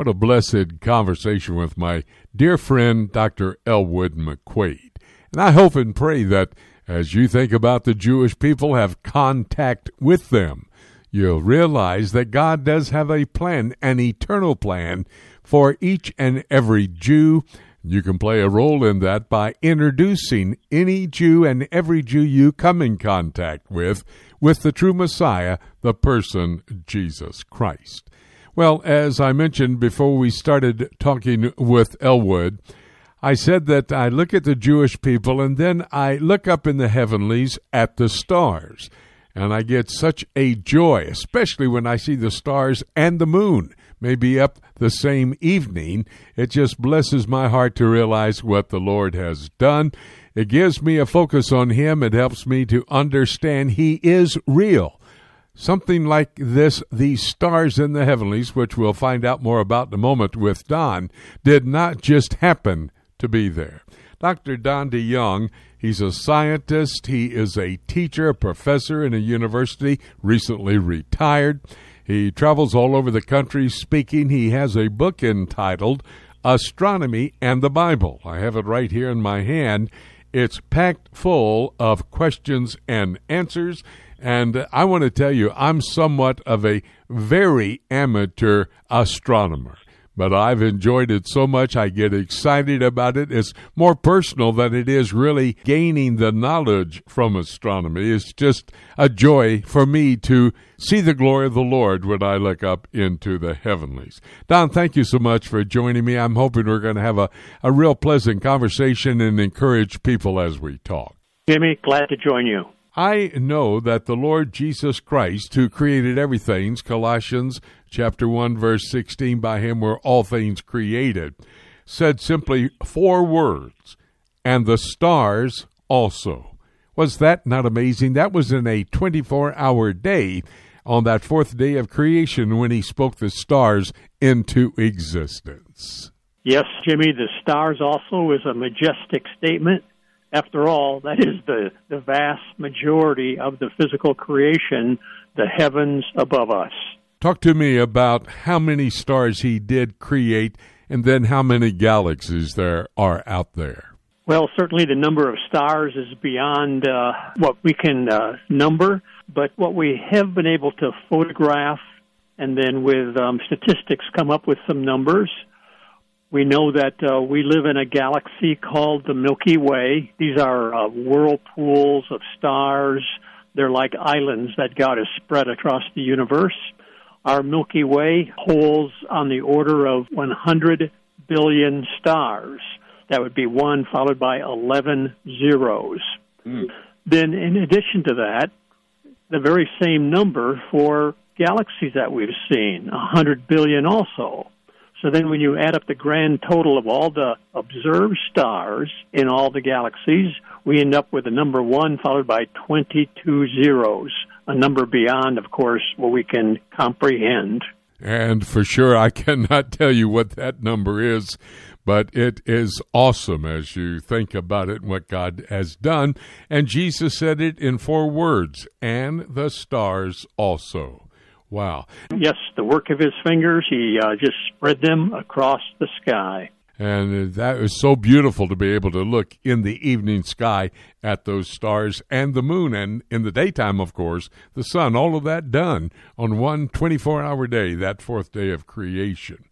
[SPEAKER 1] What a blessed conversation with my dear friend, Dr. Elwood McQuaid. And I hope and pray that as you think about the Jewish people, have contact with them. You'll realize that God does have a plan, an eternal plan for each and every Jew. You can play a role in that by introducing any Jew and every Jew you come in contact with with the true Messiah, the person Jesus Christ. Well, as I mentioned before we started talking with Elwood, I said that I look at the Jewish people and then I look up in the heavenlies at the stars. And I get such a joy, especially when I see the stars and the moon maybe up the same evening. It just blesses my heart to realize what the Lord has done. It gives me a focus on Him. It helps me to understand He is real something like this, these stars in the heavenlies, which we'll find out more about in a moment with Don, did not just happen to be there. Dr. Don DeYoung, he's a scientist, he is a teacher, a professor in a university, recently retired. He travels all over the country speaking. He has a book entitled Astronomy and the Bible. I have it right here in my hand. It's packed full of questions and answers. And I want to tell you, I'm somewhat of a very amateur astronomer but I've enjoyed it so much. I get excited about it. It's more personal than it is really gaining the knowledge from astronomy. It's just a joy for me to see the glory of the Lord when I look up into the heavenlies. Don, thank you so much for joining me. I'm hoping we're going to have a, a real pleasant conversation and encourage people as we talk.
[SPEAKER 7] Jimmy, glad to join you.
[SPEAKER 1] I know that the Lord Jesus Christ, who created everything, Colossians chapter 1 verse 16, by him were all things created, said simply four words, and the stars also. Was that not amazing? That was in a 24-hour day on that fourth day of creation when he spoke the stars into existence.
[SPEAKER 7] Yes, Jimmy, the stars also is a majestic statement after all, that is the, the vast majority of the physical creation, the heavens above us.
[SPEAKER 1] Talk to me about how many stars he did create and then how many galaxies there are out there.
[SPEAKER 7] Well, certainly the number of stars is beyond uh, what we can uh, number, but what we have been able to photograph and then with um, statistics come up with some numbers. We know that uh, we live in a galaxy called the Milky Way. These are uh, whirlpools of stars. They're like islands that God has spread across the universe. Our Milky Way holds on the order of 100 billion stars. That would be one followed by 11 zeros. Mm. Then, in addition to that, the very same number for galaxies that we've seen, 100 billion also. So then when you add up the grand total of all the observed stars in all the galaxies, we end up with a number one followed by 22 zeros, a number beyond, of course, what we can comprehend.
[SPEAKER 1] And for sure, I cannot tell you what that number is, but it is awesome as you think about it and what God has done. And Jesus said it in four words, and the stars also. Wow.
[SPEAKER 7] Yes, the work of his fingers, he uh, just spread them across the sky.
[SPEAKER 1] And that was so beautiful to be able to look in the evening sky at those stars and the moon, and in the daytime, of course, the sun. All of that done on one 24 hour day, that fourth day of creation.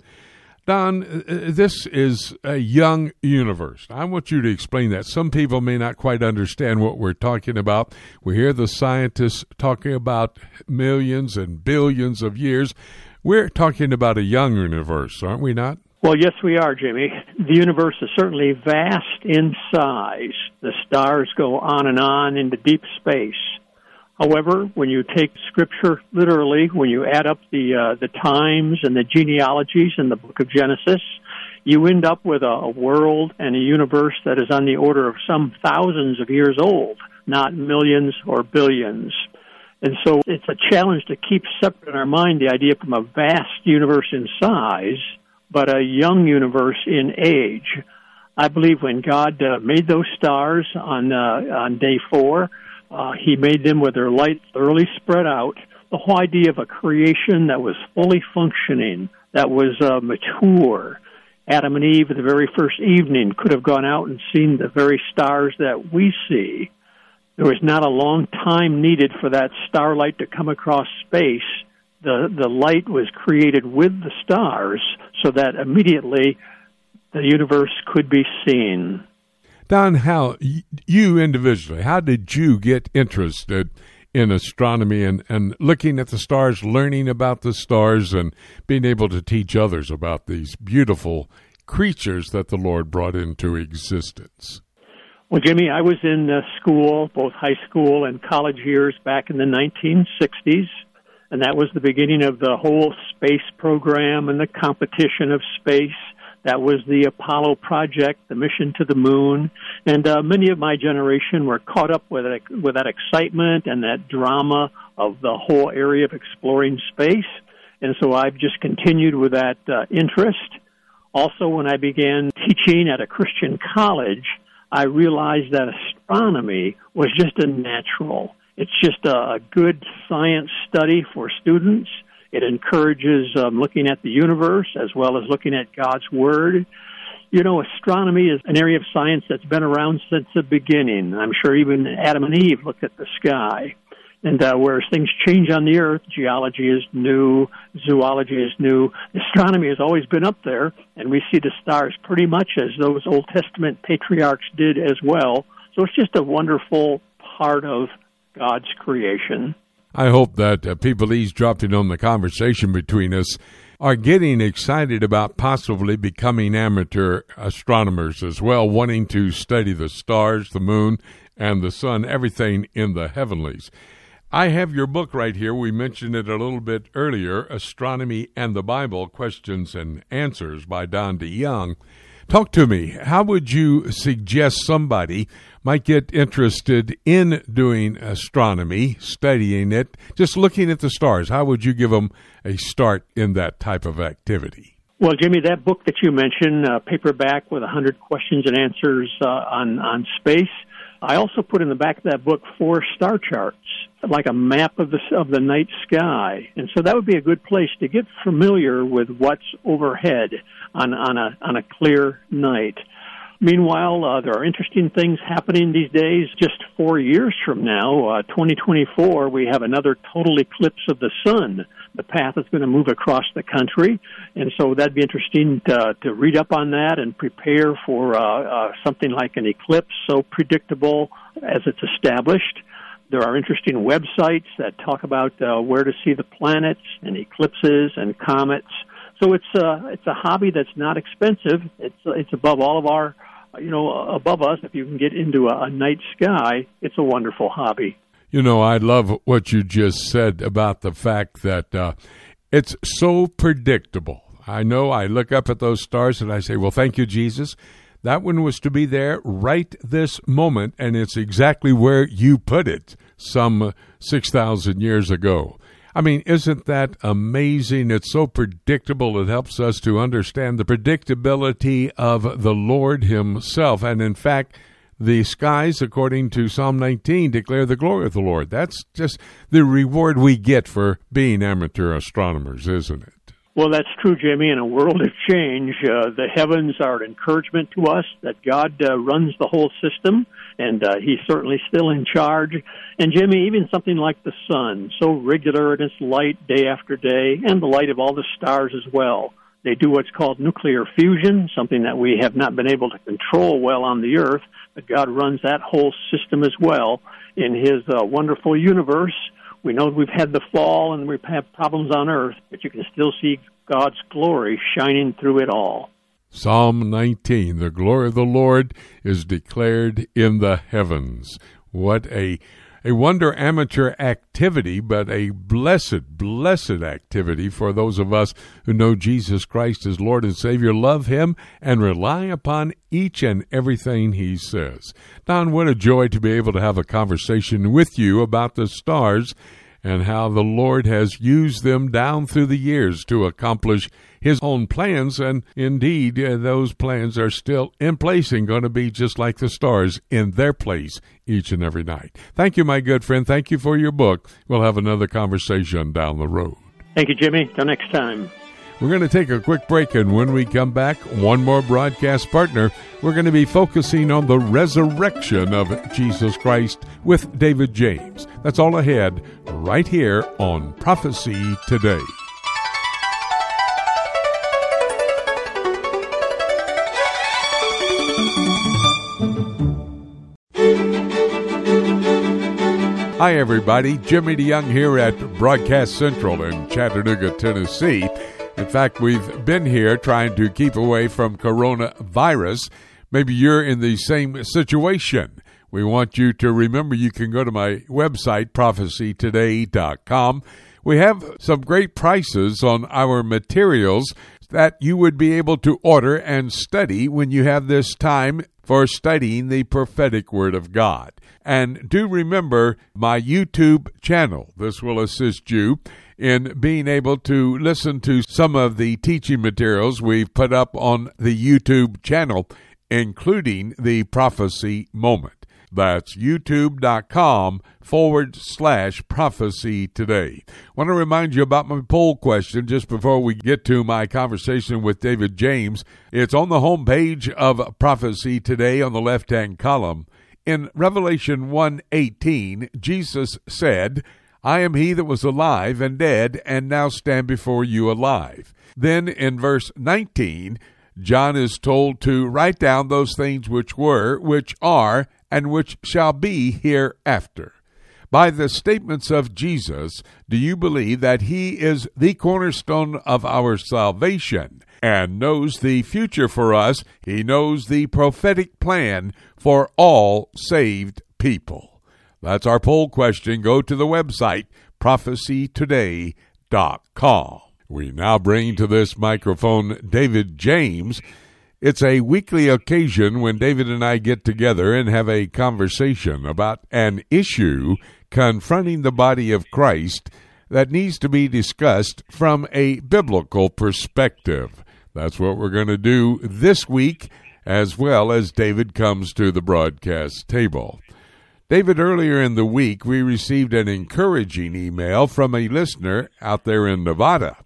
[SPEAKER 1] Don, uh, uh, this is a young universe. I want you to explain that. Some people may not quite understand what we're talking about. We hear the scientists talking about millions and billions of years. We're talking about a young universe, aren't we not?
[SPEAKER 7] Well, yes, we are, Jimmy. The universe is certainly vast in size. The stars go on and on into deep space. However, when you take Scripture literally, when you add up the uh, the times and the genealogies in the Book of Genesis, you end up with a, a world and a universe that is on the order of some thousands of years old, not millions or billions. And so it's a challenge to keep separate in our mind the idea from a vast universe in size, but a young universe in age. I believe when God uh, made those stars on uh, on day four, uh, he made them with their light thoroughly spread out. The whole idea of a creation that was fully functioning, that was uh, mature. Adam and Eve, the very first evening, could have gone out and seen the very stars that we see. There was not a long time needed for that starlight to come across space. The, the light was created with the stars so that immediately the universe could be seen.
[SPEAKER 1] Don, how you individually, how did you get interested in astronomy and, and looking at the stars, learning about the stars, and being able to teach others about these beautiful creatures that the Lord brought into existence?
[SPEAKER 7] Well, Jimmy, I was in uh, school, both high school and college years back in the 1960s, and that was the beginning of the whole space program and the competition of space That was the Apollo project, the mission to the moon, and uh, many of my generation were caught up with it, with that excitement and that drama of the whole area of exploring space. And so I've just continued with that uh, interest. Also, when I began teaching at a Christian college, I realized that astronomy was just a natural. It's just a, a good science study for students. It encourages um, looking at the universe as well as looking at God's Word. You know, astronomy is an area of science that's been around since the beginning. I'm sure even Adam and Eve looked at the sky. And uh, whereas things change on the Earth, geology is new, zoology is new, astronomy has always been up there, and we see the stars pretty much as those Old Testament patriarchs did as well. So it's just a wonderful part of God's creation.
[SPEAKER 1] I hope that uh, people eavesdropping on the conversation between us are getting excited about possibly becoming amateur astronomers as well, wanting to study the stars, the moon, and the sun, everything in the heavenlies. I have your book right here. We mentioned it a little bit earlier Astronomy and the Bible Questions and Answers by Don DeYoung. Talk to me. How would you suggest somebody might get interested in doing astronomy, studying it, just looking at the stars? How would you give them a start in that type of activity?
[SPEAKER 7] Well, Jimmy, that book that you mentioned, uh, paperback with 100 questions and answers uh, on, on space, I also put in the back of that book four star charts, like a map of the of the night sky, and so that would be a good place to get familiar with what's overhead on on a on a clear night. Meanwhile, uh, there are interesting things happening these days. Just four years from now, uh, 2024, we have another total eclipse of the sun. The path is going to move across the country, and so that'd be interesting to, to read up on that and prepare for uh, uh, something like an eclipse so predictable as it's established. There are interesting websites that talk about uh, where to see the planets and eclipses and comets. So it's uh, it's a hobby that's not expensive. It's it's above all of our you know, above us, if you can get into a, a night sky, it's a wonderful hobby.
[SPEAKER 1] You know, I love what you just said about the fact that uh, it's so predictable. I know I look up at those stars and I say, well, thank you, Jesus. That one was to be there right this moment, and it's exactly where you put it some 6,000 years ago. I mean, isn't that amazing? It's so predictable. It helps us to understand the predictability of the Lord Himself. And in fact, the skies, according to Psalm 19, declare the glory of the Lord. That's just the reward we get for being amateur astronomers, isn't it?
[SPEAKER 7] Well, that's true, Jimmy. In a world of change, uh, the heavens are an encouragement to us that God uh, runs the whole system, and uh, He's certainly still in charge. And, Jimmy, even something like the sun, so regular in its light day after day, and the light of all the stars as well. They do what's called nuclear fusion, something that we have not been able to control well on the Earth, but God runs that whole system as well in His uh, wonderful universe we know we've had the fall and we've had problems on earth, but you can still see God's glory shining through it all.
[SPEAKER 1] Psalm 19 The glory of the Lord is declared in the heavens. What a a wonder amateur activity, but a blessed, blessed activity for those of us who know Jesus Christ as Lord and Savior, love Him, and rely upon each and everything He says. Don, what a joy to be able to have a conversation with you about the stars and how the Lord has used them down through the years to accomplish His own plans. And indeed, uh, those plans are still in place and going to be just like the stars in their place each and every night. Thank you, my good friend. Thank you for your book. We'll have another conversation down the road.
[SPEAKER 7] Thank you, Jimmy. Till next time.
[SPEAKER 1] We're going to take a quick break, and when we come back, one more broadcast partner. We're going to be focusing on the resurrection of Jesus Christ with David James. That's all ahead right here on Prophecy Today. Hi, everybody. Jimmy DeYoung here at Broadcast Central in Chattanooga, Tennessee. In fact, we've been here trying to keep away from coronavirus. Maybe you're in the same situation. We want you to remember you can go to my website, prophecytoday.com. We have some great prices on our materials that you would be able to order and study when you have this time for studying the prophetic Word of God. And do remember my YouTube channel. This will assist you in being able to listen to some of the teaching materials we've put up on the YouTube channel, including the prophecy moment. That's youtube.com forward slash prophecy today. I Want to remind you about my poll question just before we get to my conversation with David James. It's on the home page of Prophecy Today on the left hand column. In Revelation 1:18, Jesus said, I am he that was alive and dead, and now stand before you alive. Then in verse 19, John is told to write down those things which were, which are, and which shall be hereafter. By the statements of Jesus, do you believe that he is the cornerstone of our salvation and knows the future for us? He knows the prophetic plan for all saved people. That's our poll question. Go to the website prophecytoday.com. We now bring to this microphone David James. It's a weekly occasion when David and I get together and have a conversation about an issue confronting the body of Christ that needs to be discussed from a biblical perspective. That's what we're going to do this week, as well as David comes to the broadcast table. David, earlier in the week, we received an encouraging email from a listener out there in Nevada.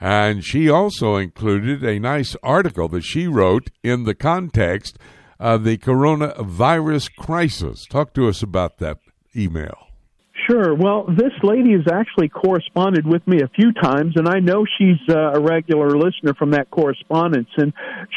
[SPEAKER 1] And she also included a nice article that she wrote in the context of the coronavirus crisis. Talk to us about that email.
[SPEAKER 8] Sure. Well, this lady has actually corresponded with me a few times, and I know she's uh, a regular listener from that correspondence. And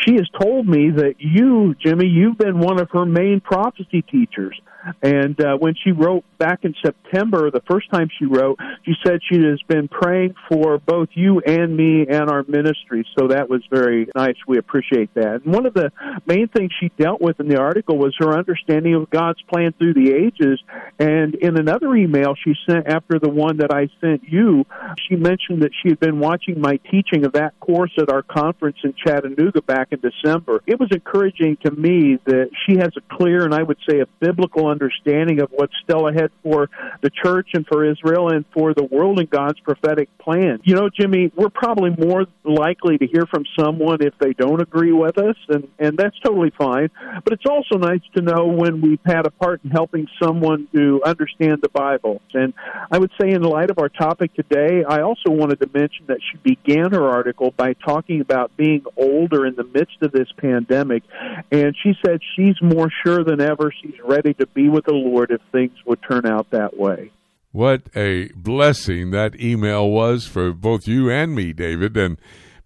[SPEAKER 8] she has told me that you, Jimmy, you've been one of her main prophecy teachers. And uh, when she wrote back in September, the first time she wrote, she said she has been praying for both you and me and our ministry. So that was very nice. We appreciate that. And one of the main things she dealt with in the article was her understanding of God's plan through the ages. And in another email she sent after the one that I sent you, she mentioned that she had been watching my teaching of that course at our conference in Chattanooga back in December. It was encouraging to me that she has a clear and I would say a biblical understanding of what's still ahead for the church and for Israel and for the world and God's prophetic plan. You know, Jimmy, we're probably more likely to hear from someone if they don't agree with us, and, and that's totally fine. But it's also nice to know when we've had a part in helping someone to understand the Bible. And I would say, in light of our topic today, I also wanted to mention that she began her article by talking about being older in the midst of this pandemic. And she said she's more sure than ever she's ready to be with the Lord if things would turn out that way.
[SPEAKER 1] What a blessing that email was for both you and me, David. And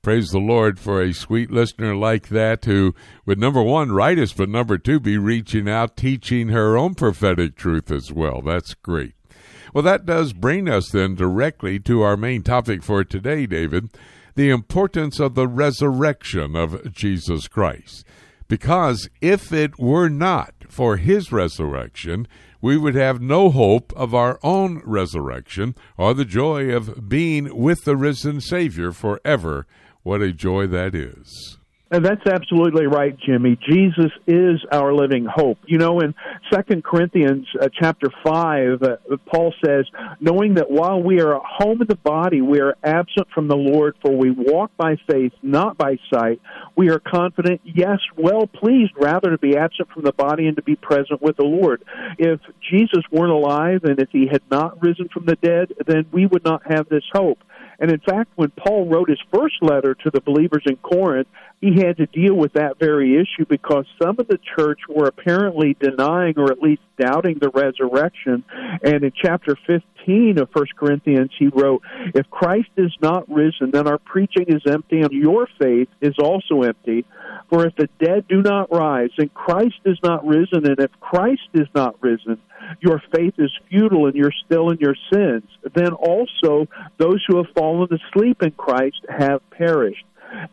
[SPEAKER 1] praise the Lord for a sweet listener like that who would, number one, write us, but number two, be reaching out, teaching her own prophetic truth as well. That's great. Well, that does bring us then directly to our main topic for today, David the importance of the resurrection of Jesus Christ. Because if it were not for his resurrection, we would have no hope of our own resurrection or the joy of being with the risen Savior forever. What a joy that is.
[SPEAKER 8] And that's absolutely right, Jimmy. Jesus is our living hope. You know, in Second Corinthians uh, chapter five, uh, Paul says, "Knowing that while we are at home in the body, we are absent from the Lord, for we walk by faith, not by sight. We are confident, yes, well pleased, rather to be absent from the body and to be present with the Lord. If Jesus weren't alive, and if he had not risen from the dead, then we would not have this hope." And in fact, when Paul wrote his first letter to the believers in Corinth, he had to deal with that very issue because some of the church were apparently denying or at least doubting the resurrection. And in chapter 15 of 1 Corinthians, he wrote, If Christ is not risen, then our preaching is empty and your faith is also empty. For if the dead do not rise, and Christ is not risen, and if Christ is not risen, your faith is futile and you're still in your sins. Then also those who have fallen asleep in Christ have perished.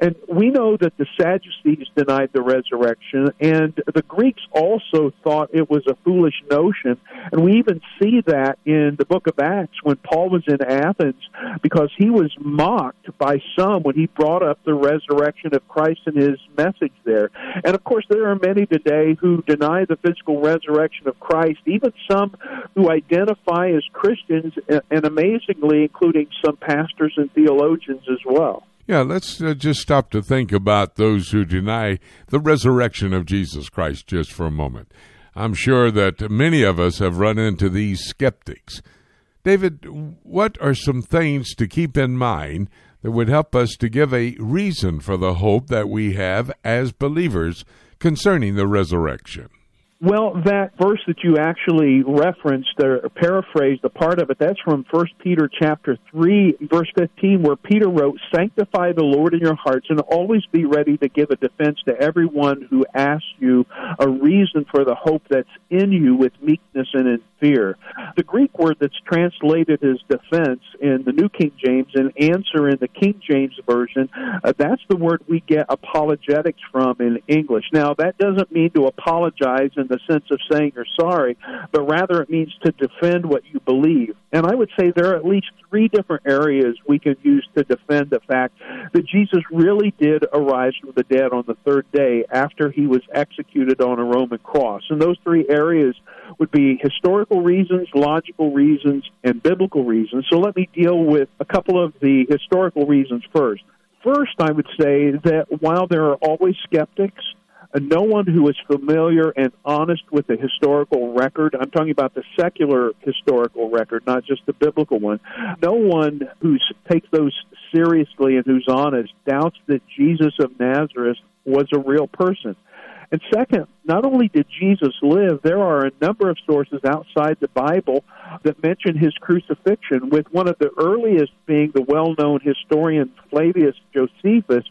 [SPEAKER 8] And we know that the Sadducees denied the resurrection, and the Greeks also thought it was a foolish notion. And we even see that in the book of Acts when Paul was in Athens because he was mocked by some when he brought up the resurrection of Christ in his message there. And of course, there are many today who deny the physical resurrection of Christ, even some who identify as Christians, and amazingly, including some pastors and theologians as well.
[SPEAKER 1] Yeah, let's uh, just stop to think about those who deny the resurrection of Jesus Christ just for a moment. I'm sure that many of us have run into these skeptics. David, what are some things to keep in mind that would help us to give a reason for the hope that we have as believers concerning the resurrection?
[SPEAKER 8] Well, that verse that you actually referenced or paraphrased a part of it, that's from First Peter chapter 3, verse 15, where Peter wrote, Sanctify the Lord in your hearts and always be ready to give a defense to everyone who asks you a reason for the hope that's in you with meekness and fear. The Greek word that's translated as defense in the New King James and answer in the King James Version, uh, that's the word we get apologetics from in English. Now, that doesn't mean to apologize in the sense of saying you're sorry, but rather it means to defend what you believe. And I would say there are at least three different areas we can use to defend the fact that Jesus really did arise from the dead on the third day after he was executed on a Roman cross. And those three areas would be historical reasons, logical reasons, and biblical reasons. So let me deal with a couple of the historical reasons first. First, I would say that while there are always skeptics, uh, no one who is familiar and honest with the historical record, I'm talking about the secular historical record, not just the biblical one, no one who takes those seriously and who's honest doubts that Jesus of Nazareth was a real person. And second, not only did Jesus live, there are a number of sources outside the Bible that mention his crucifixion, with one of the earliest being the well known historian Flavius Josephus,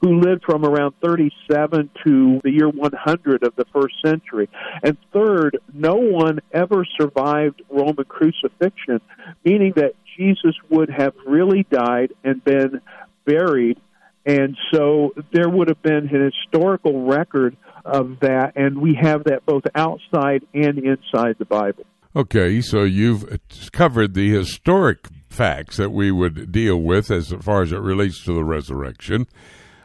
[SPEAKER 8] who lived from around 37 to the year 100 of the first century. And third, no one ever survived Roman crucifixion, meaning that Jesus would have really died and been buried. And so there would have been an historical record of that, and we have that both outside and inside the Bible.
[SPEAKER 1] Okay, so you've covered the historic facts that we would deal with as far as it relates to the resurrection.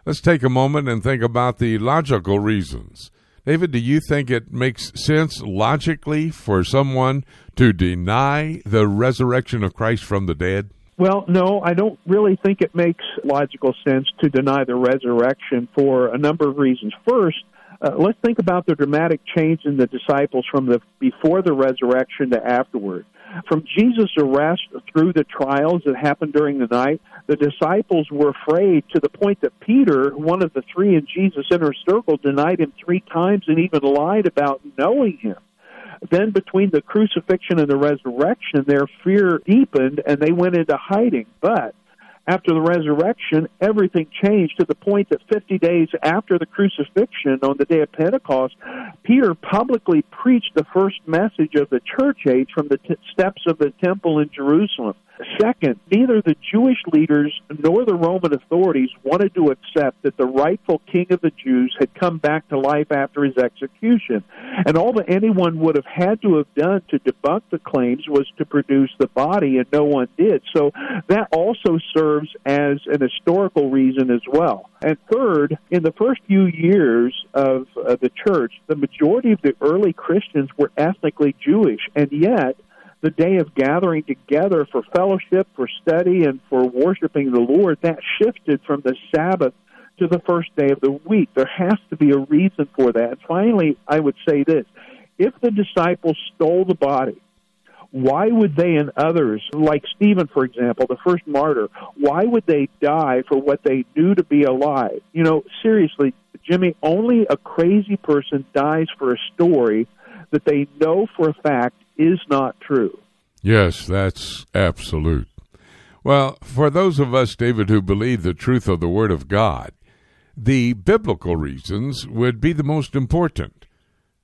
[SPEAKER 1] Let's take a moment and think about the logical reasons. David, do you think it makes sense logically for someone to deny the resurrection of Christ from the dead?
[SPEAKER 8] Well, no, I don't really think it makes logical sense to deny the resurrection for a number of reasons. First, uh, let's think about the dramatic change in the disciples from the before the resurrection to afterward. From Jesus' arrest through the trials that happened during the night, the disciples were afraid to the point that Peter, one of the three in Jesus' inner circle, denied him three times and even lied about knowing him. Then, between the crucifixion and the resurrection, their fear deepened and they went into hiding. But after the resurrection, everything changed to the point that 50 days after the crucifixion on the day of Pentecost, Peter publicly preached the first message of the church age from the t- steps of the temple in Jerusalem. Second, neither the Jewish leaders nor the Roman authorities wanted to accept that the rightful king of the Jews had come back to life after his execution. And all that anyone would have had to have done to debunk the claims was to produce the body, and no one did. So that also serves as an historical reason as well. And third, in the first few years of uh, the church, the majority of the early Christians were ethnically Jewish, and yet the day of gathering together for fellowship, for study, and for worshiping the Lord, that shifted from the Sabbath to the first day of the week. There has to be a reason for that. Finally, I would say this if the disciples stole the body, why would they and others, like Stephen, for example, the first martyr, why would they die for what they knew to be alive? You know, seriously, Jimmy, only a crazy person dies for a story that they know for a fact is not true.
[SPEAKER 1] Yes, that's absolute. Well, for those of us, David, who believe the truth of the Word of God, the biblical reasons would be the most important.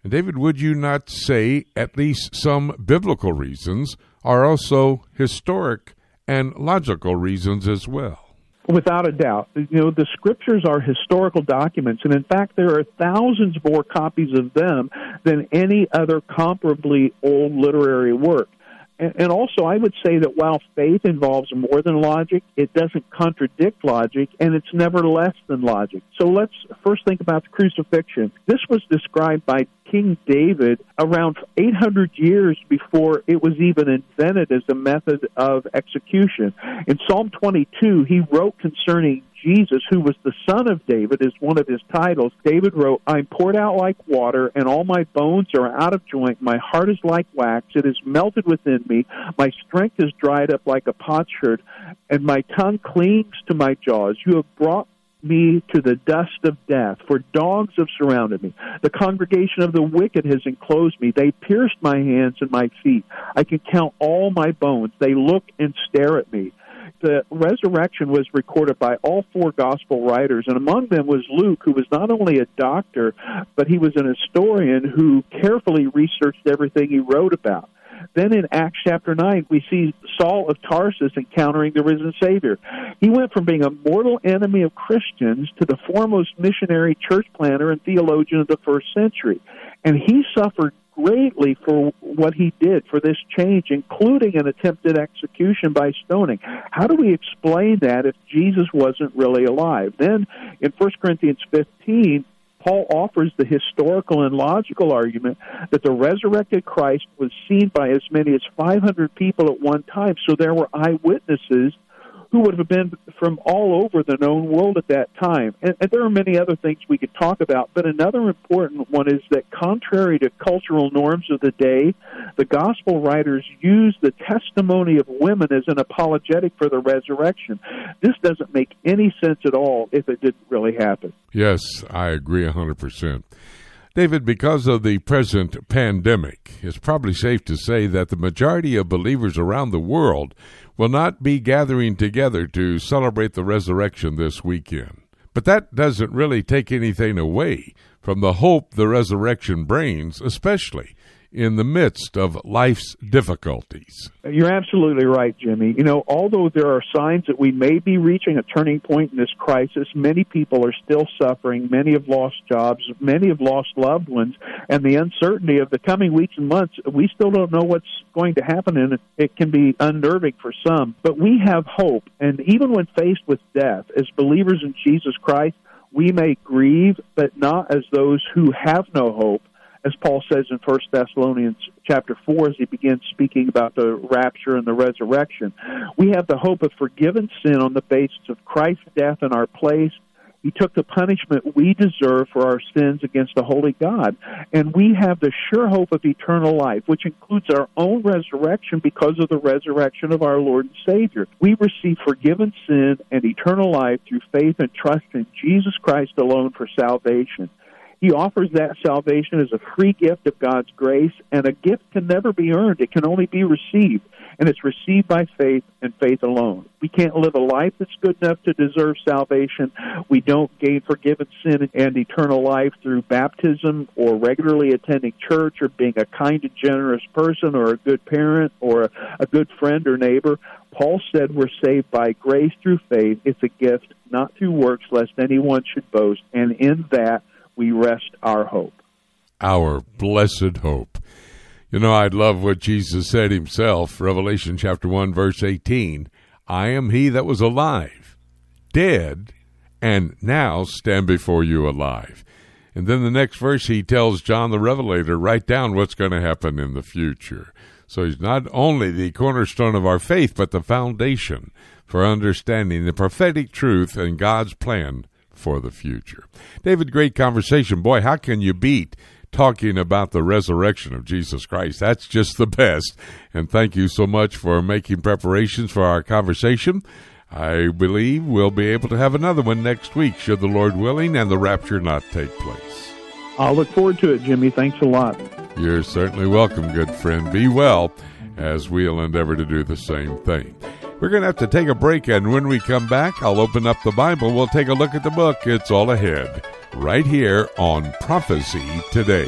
[SPEAKER 1] And David, would you not say at least some biblical reasons are also historic and logical reasons as well?
[SPEAKER 8] Without a doubt. You know, the scriptures are historical documents, and in fact, there are thousands more copies of them than any other comparably old literary work. And, also, I would say that while faith involves more than logic, it doesn't contradict logic, and it's never less than logic. So let's first think about the crucifixion. This was described by King David around 800 years before it was even invented as a method of execution. In Psalm 22, he wrote concerning Jesus, who was the son of David, is one of his titles. David wrote, I'm poured out like water, and all my bones are out of joint. My heart is like wax, it is melted within me. My strength is dried up like a potsherd, and my tongue clings to my jaws. You have brought me to the dust of death, for dogs have surrounded me. The congregation of the wicked has enclosed me. They pierced my hands and my feet. I can count all my bones. They look and stare at me the resurrection was recorded by all four gospel writers, and among them was Luke, who was not only a doctor, but he was an historian who carefully researched everything he wrote about. Then in Acts chapter 9, we see Saul of Tarsus encountering the risen Savior. He went from being a mortal enemy of Christians to the foremost missionary church planter and theologian of the first century. And he suffered greatly for what he did for this change, including an attempted execution by stoning. How do we explain that if Jesus wasn't really alive? Then in 1 Corinthians 15, Paul offers the historical and logical argument that the resurrected Christ was seen by as many as 500 people at one time, so there were eyewitnesses who would have been from all over the known world at that time. And, and, there are many other things we could talk about, but another important one is that contrary to cultural norms of the day, the gospel writers use the testimony of women as an apologetic for the resurrection. This doesn't make any sense at all if it didn't really happen.
[SPEAKER 1] Yes, I agree 100%. David, because of the present pandemic, it's probably safe to say that the majority of believers around the world will not be gathering together to celebrate the resurrection this weekend. But that doesn't really take anything away from the hope the resurrection brings, especially in the midst of life's difficulties.
[SPEAKER 8] You're absolutely right, Jimmy. You know, although there are signs that we may be reaching a turning point in this crisis, many people are still suffering. Many have lost jobs. Many have lost loved ones. And the uncertainty of the coming weeks and months, we still don't know what's going to happen, and it can be unnerving for some. But we have hope. And even when faced with death, as believers in Jesus Christ, we may grieve, but not as those who have no hope as Paul says in First Thessalonians chapter four, as he begins speaking about the rapture and the resurrection. We have the hope of forgiven sin on the basis of Christ's death in our place. He took the punishment we deserve for our sins against the holy God. And we have the sure hope of eternal life, which includes our own resurrection because of the resurrection of our Lord and Savior. We receive forgiven sin and eternal life through faith and trust in Jesus Christ alone for salvation. He offers that salvation as a free gift of God's grace, and a gift can never be earned. It can only be received, and it's received by faith and faith alone. We can't live a life that's good enough to deserve salvation. We don't gain forgiven sin and eternal life through baptism or regularly attending church or being a kind and generous person or a good parent or a good friend or neighbor. Paul said we're saved by grace through faith. It's a gift, not through works, lest anyone should boast. And in that, we rest our hope.
[SPEAKER 1] Our blessed hope. You know, I love what Jesus said himself, Revelation chapter 1, verse 18. I am he that was alive, dead, and now stand before you alive. And then the next verse, he tells John the Revelator, write down what's going to happen in the future. So he's not only the cornerstone of our faith, but the foundation for understanding the prophetic truth and God's plan for the future. David, great conversation. Boy, how can you beat talking about the resurrection of Jesus Christ? That's just the best. And thank you so much for making preparations for our conversation. I believe we'll be able to have another one next week, should the Lord willing and the rapture not take place.
[SPEAKER 8] I'll look forward to it, Jimmy. Thanks a lot.
[SPEAKER 1] You're certainly welcome, good friend. Be well as we'll endeavor to do the same thing. We're going to have to take a break, and when we come back, I'll open up the Bible. We'll take a look at the book. It's all ahead, right here on Prophecy Today.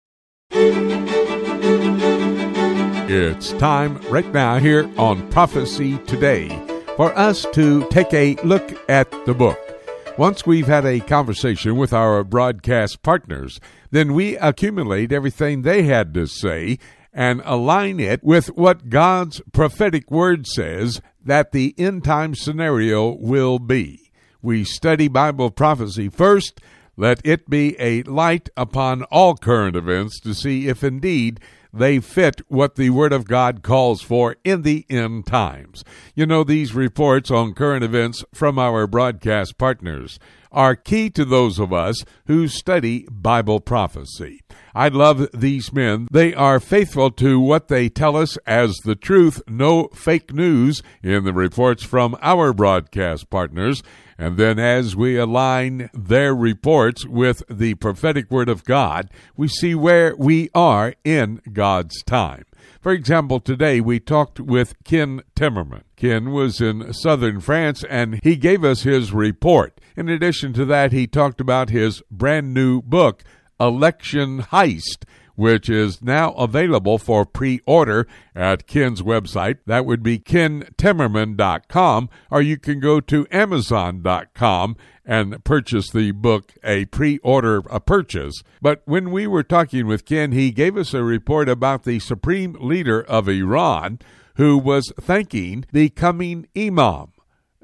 [SPEAKER 1] It's time right now here on Prophecy Today for us to take a look at the book. Once we've had a conversation with our broadcast partners, then we accumulate everything they had to say and align it with what God's prophetic word says that the end time scenario will be. We study Bible prophecy first. Let it be a light upon all current events to see if indeed they fit what the Word of God calls for in the end times. You know, these reports on current events from our broadcast partners are key to those of us who study Bible prophecy. I love these men. They are faithful to what they tell us as the truth, no fake news in the reports from our broadcast partners. And then, as we align their reports with the prophetic word of God, we see where we are in God's time. For example, today we talked with Ken Timmerman. Ken was in southern France and he gave us his report. In addition to that, he talked about his brand new book, Election Heist, which is now available for pre order at Ken's website. That would be kentimmerman.com, or you can go to amazon.com and purchase the book, a pre order a purchase. But when we were talking with Ken, he gave us a report about the supreme leader of Iran who was thanking the coming Imam,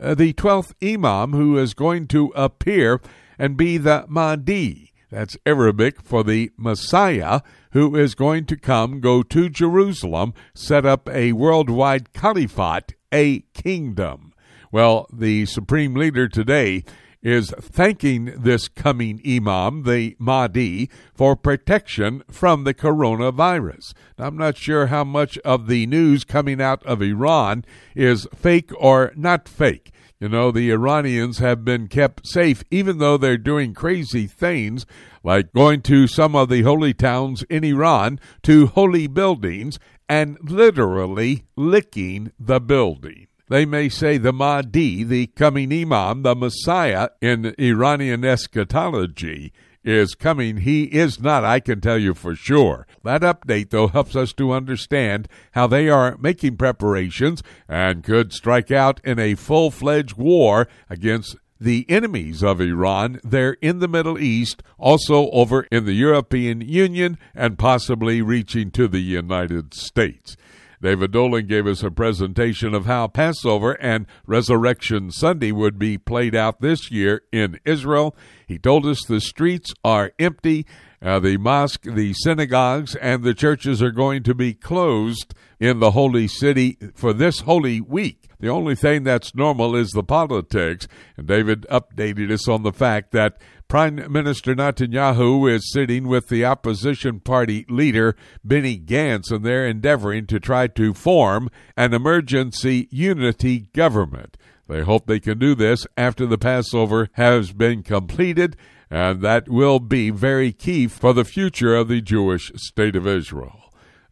[SPEAKER 1] uh, the 12th Imam who is going to appear and be the Mahdi. That's Arabic for the Messiah who is going to come, go to Jerusalem, set up a worldwide caliphate, a kingdom. Well, the supreme leader today is thanking this coming Imam, the Mahdi, for protection from the coronavirus. Now, I'm not sure how much of the news coming out of Iran is fake or not fake. You know, the Iranians have been kept safe, even though they're doing crazy things like going to some of the holy towns in Iran to holy buildings and literally licking the building. They may say the Mahdi, the coming Imam, the Messiah in Iranian eschatology, is coming. He is not, I can tell you for sure. That update, though, helps us to understand how they are making preparations and could strike out in a full fledged war against the enemies of Iran there in the Middle East, also over in the European Union, and possibly reaching to the United States. David Dolan gave us a presentation of how Passover and Resurrection Sunday would be played out this year in Israel. He told us the streets are empty Uh, the mosque, the synagogues, and the churches are going to be closed in the holy city for this holy week. The only thing that's normal is the politics. And David updated us on the fact that Prime Minister Netanyahu is sitting with the opposition party leader Benny Gantz, and they're endeavoring to try to form an emergency unity government. They hope they can do this after the Passover has been completed, and that will be very key for the future of the Jewish state of Israel.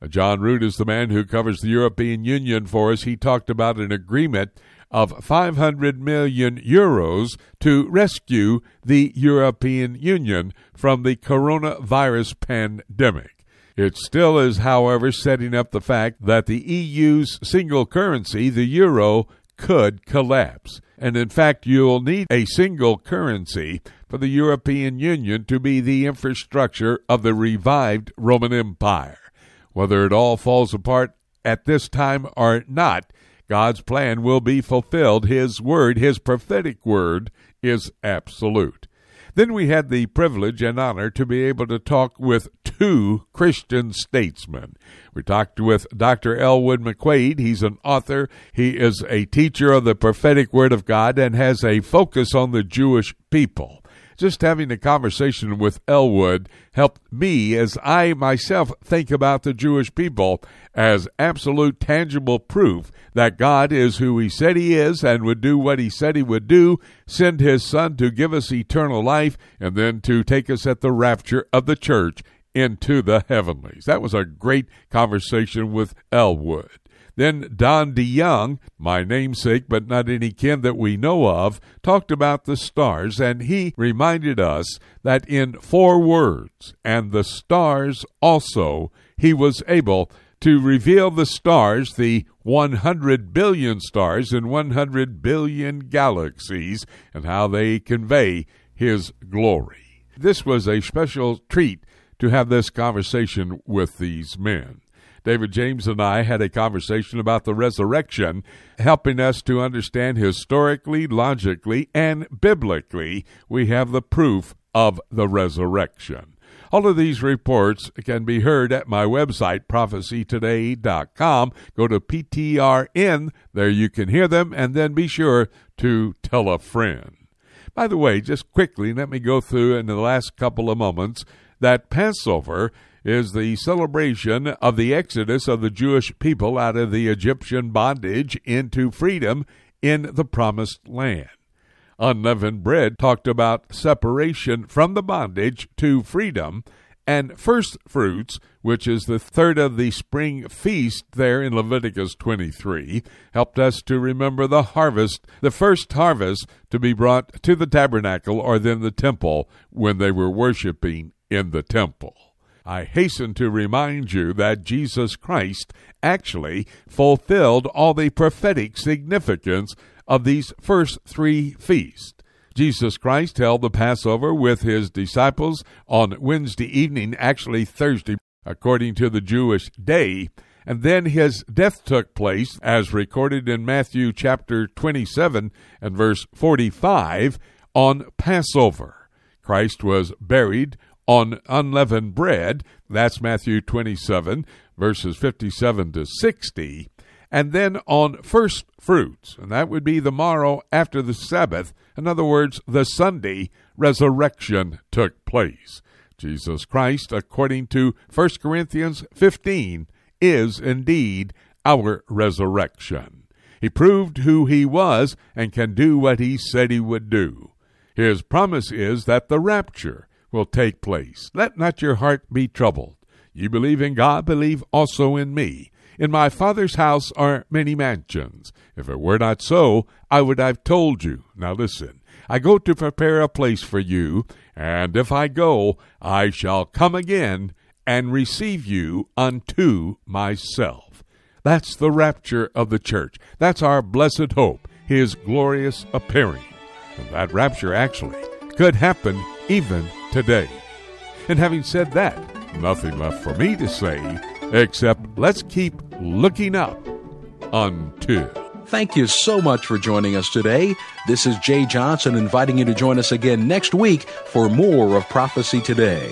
[SPEAKER 1] John Root is the man who covers the European Union for us. He talked about an agreement of 500 million euros to rescue the European Union from the coronavirus pandemic. It still is, however, setting up the fact that the EU's single currency, the euro, could collapse. And in fact, you'll need a single currency for the European Union to be the infrastructure of the revived Roman Empire. Whether it all falls apart at this time or not, God's plan will be fulfilled. His word, His prophetic word, is absolute. Then we had the privilege and honor to be able to talk with two Christian statesmen. We talked with Dr. Elwood McQuaid. He's an author, he is a teacher of the prophetic word of God, and has a focus on the Jewish people just having a conversation with Elwood helped me as I myself think about the Jewish people as absolute tangible proof that God is who he said he is and would do what he said he would do, send his son to give us eternal life, and then to take us at the rapture of the church into the heavenlies. That was a great conversation with Elwood. Then Don DeYoung, my namesake but not any kin that we know of, talked about the stars, and he reminded us that in four words, and the stars also, he was able to reveal the stars, the 100 billion stars in 100 billion galaxies, and how they convey his glory. This was a special treat to have this conversation with these men. David James and I had a conversation about the resurrection, helping us to understand historically, logically, and biblically we have the proof of the resurrection. All of these reports can be heard at my website, prophecytoday.com. Go to PTRN, there you can hear them, and then be sure to tell a friend. By the way, just quickly, let me go through in the last couple of moments that Passover is the celebration of the exodus of the Jewish people out of the Egyptian bondage into freedom in the promised land. Unleavened bread talked about separation from the bondage to freedom, and first fruits, which is the third of the spring feast there in Leviticus 23, helped us to remember the harvest, the first harvest to be brought to the tabernacle or then the temple when they were worshiping in the temple. I hasten to remind you that Jesus Christ actually fulfilled all the prophetic significance of these first three feasts. Jesus Christ held the Passover with his disciples on Wednesday evening, actually Thursday, according to the Jewish day, and then his death took place, as recorded in Matthew chapter 27 and verse 45, on Passover. Christ was buried on unleavened bread. That's Matthew 27, verses 57 to 60. And then on first fruits, and that would be the morrow after the Sabbath. In other words, the Sunday resurrection took place. Jesus Christ, according to 1 Corinthians 15, is indeed our resurrection. He proved who he was and can do what he said he would do. His promise is that the rapture, will take place. Let not your heart be troubled. You believe in God, believe also in me. In my Father's house are many mansions. If it were not so, I would have told you. Now listen, I go to prepare a place for you, and if I go, I shall come again and receive you unto myself. That's the rapture of the church. That's our blessed hope, his glorious appearing. And that rapture actually could happen even today. And having said that, nothing left for me to say except let's keep looking up until.
[SPEAKER 3] Thank you so much for joining us today. This is Jay Johnson inviting you to join us again next week for more of Prophecy Today.